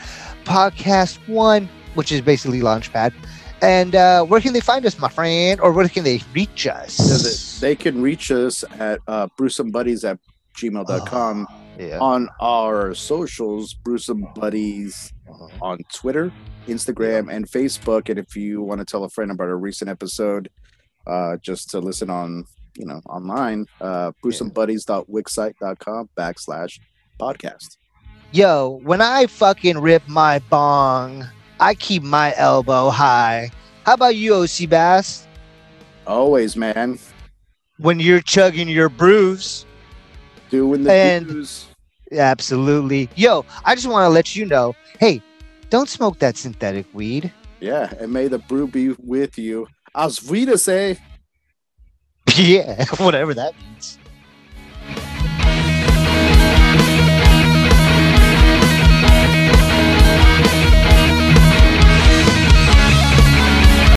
Podcast One, which is basically Launchpad. And uh, where can they find us, my friend? Or where can they reach us?
They can reach us at uh, brewsomebuddies at gmail.com.
yeah.
On our socials, Brewsome Buddies on Twitter, Instagram, and Facebook. And if you want to tell a friend about a recent episode, uh, just to listen on, you know, online, uh, brewsomebuddies.wixsite.com backslash podcast.
Yo, when I fucking rip my bong, I keep my elbow high. How about you, OC Bass?
Always, man,
When you're chugging your brews?
doing the
And-. Absolutely. Yo, I just want to let you know hey, don't smoke that synthetic weed.
Yeah, and may the brew be with you. As Vita say.
yeah, whatever that means.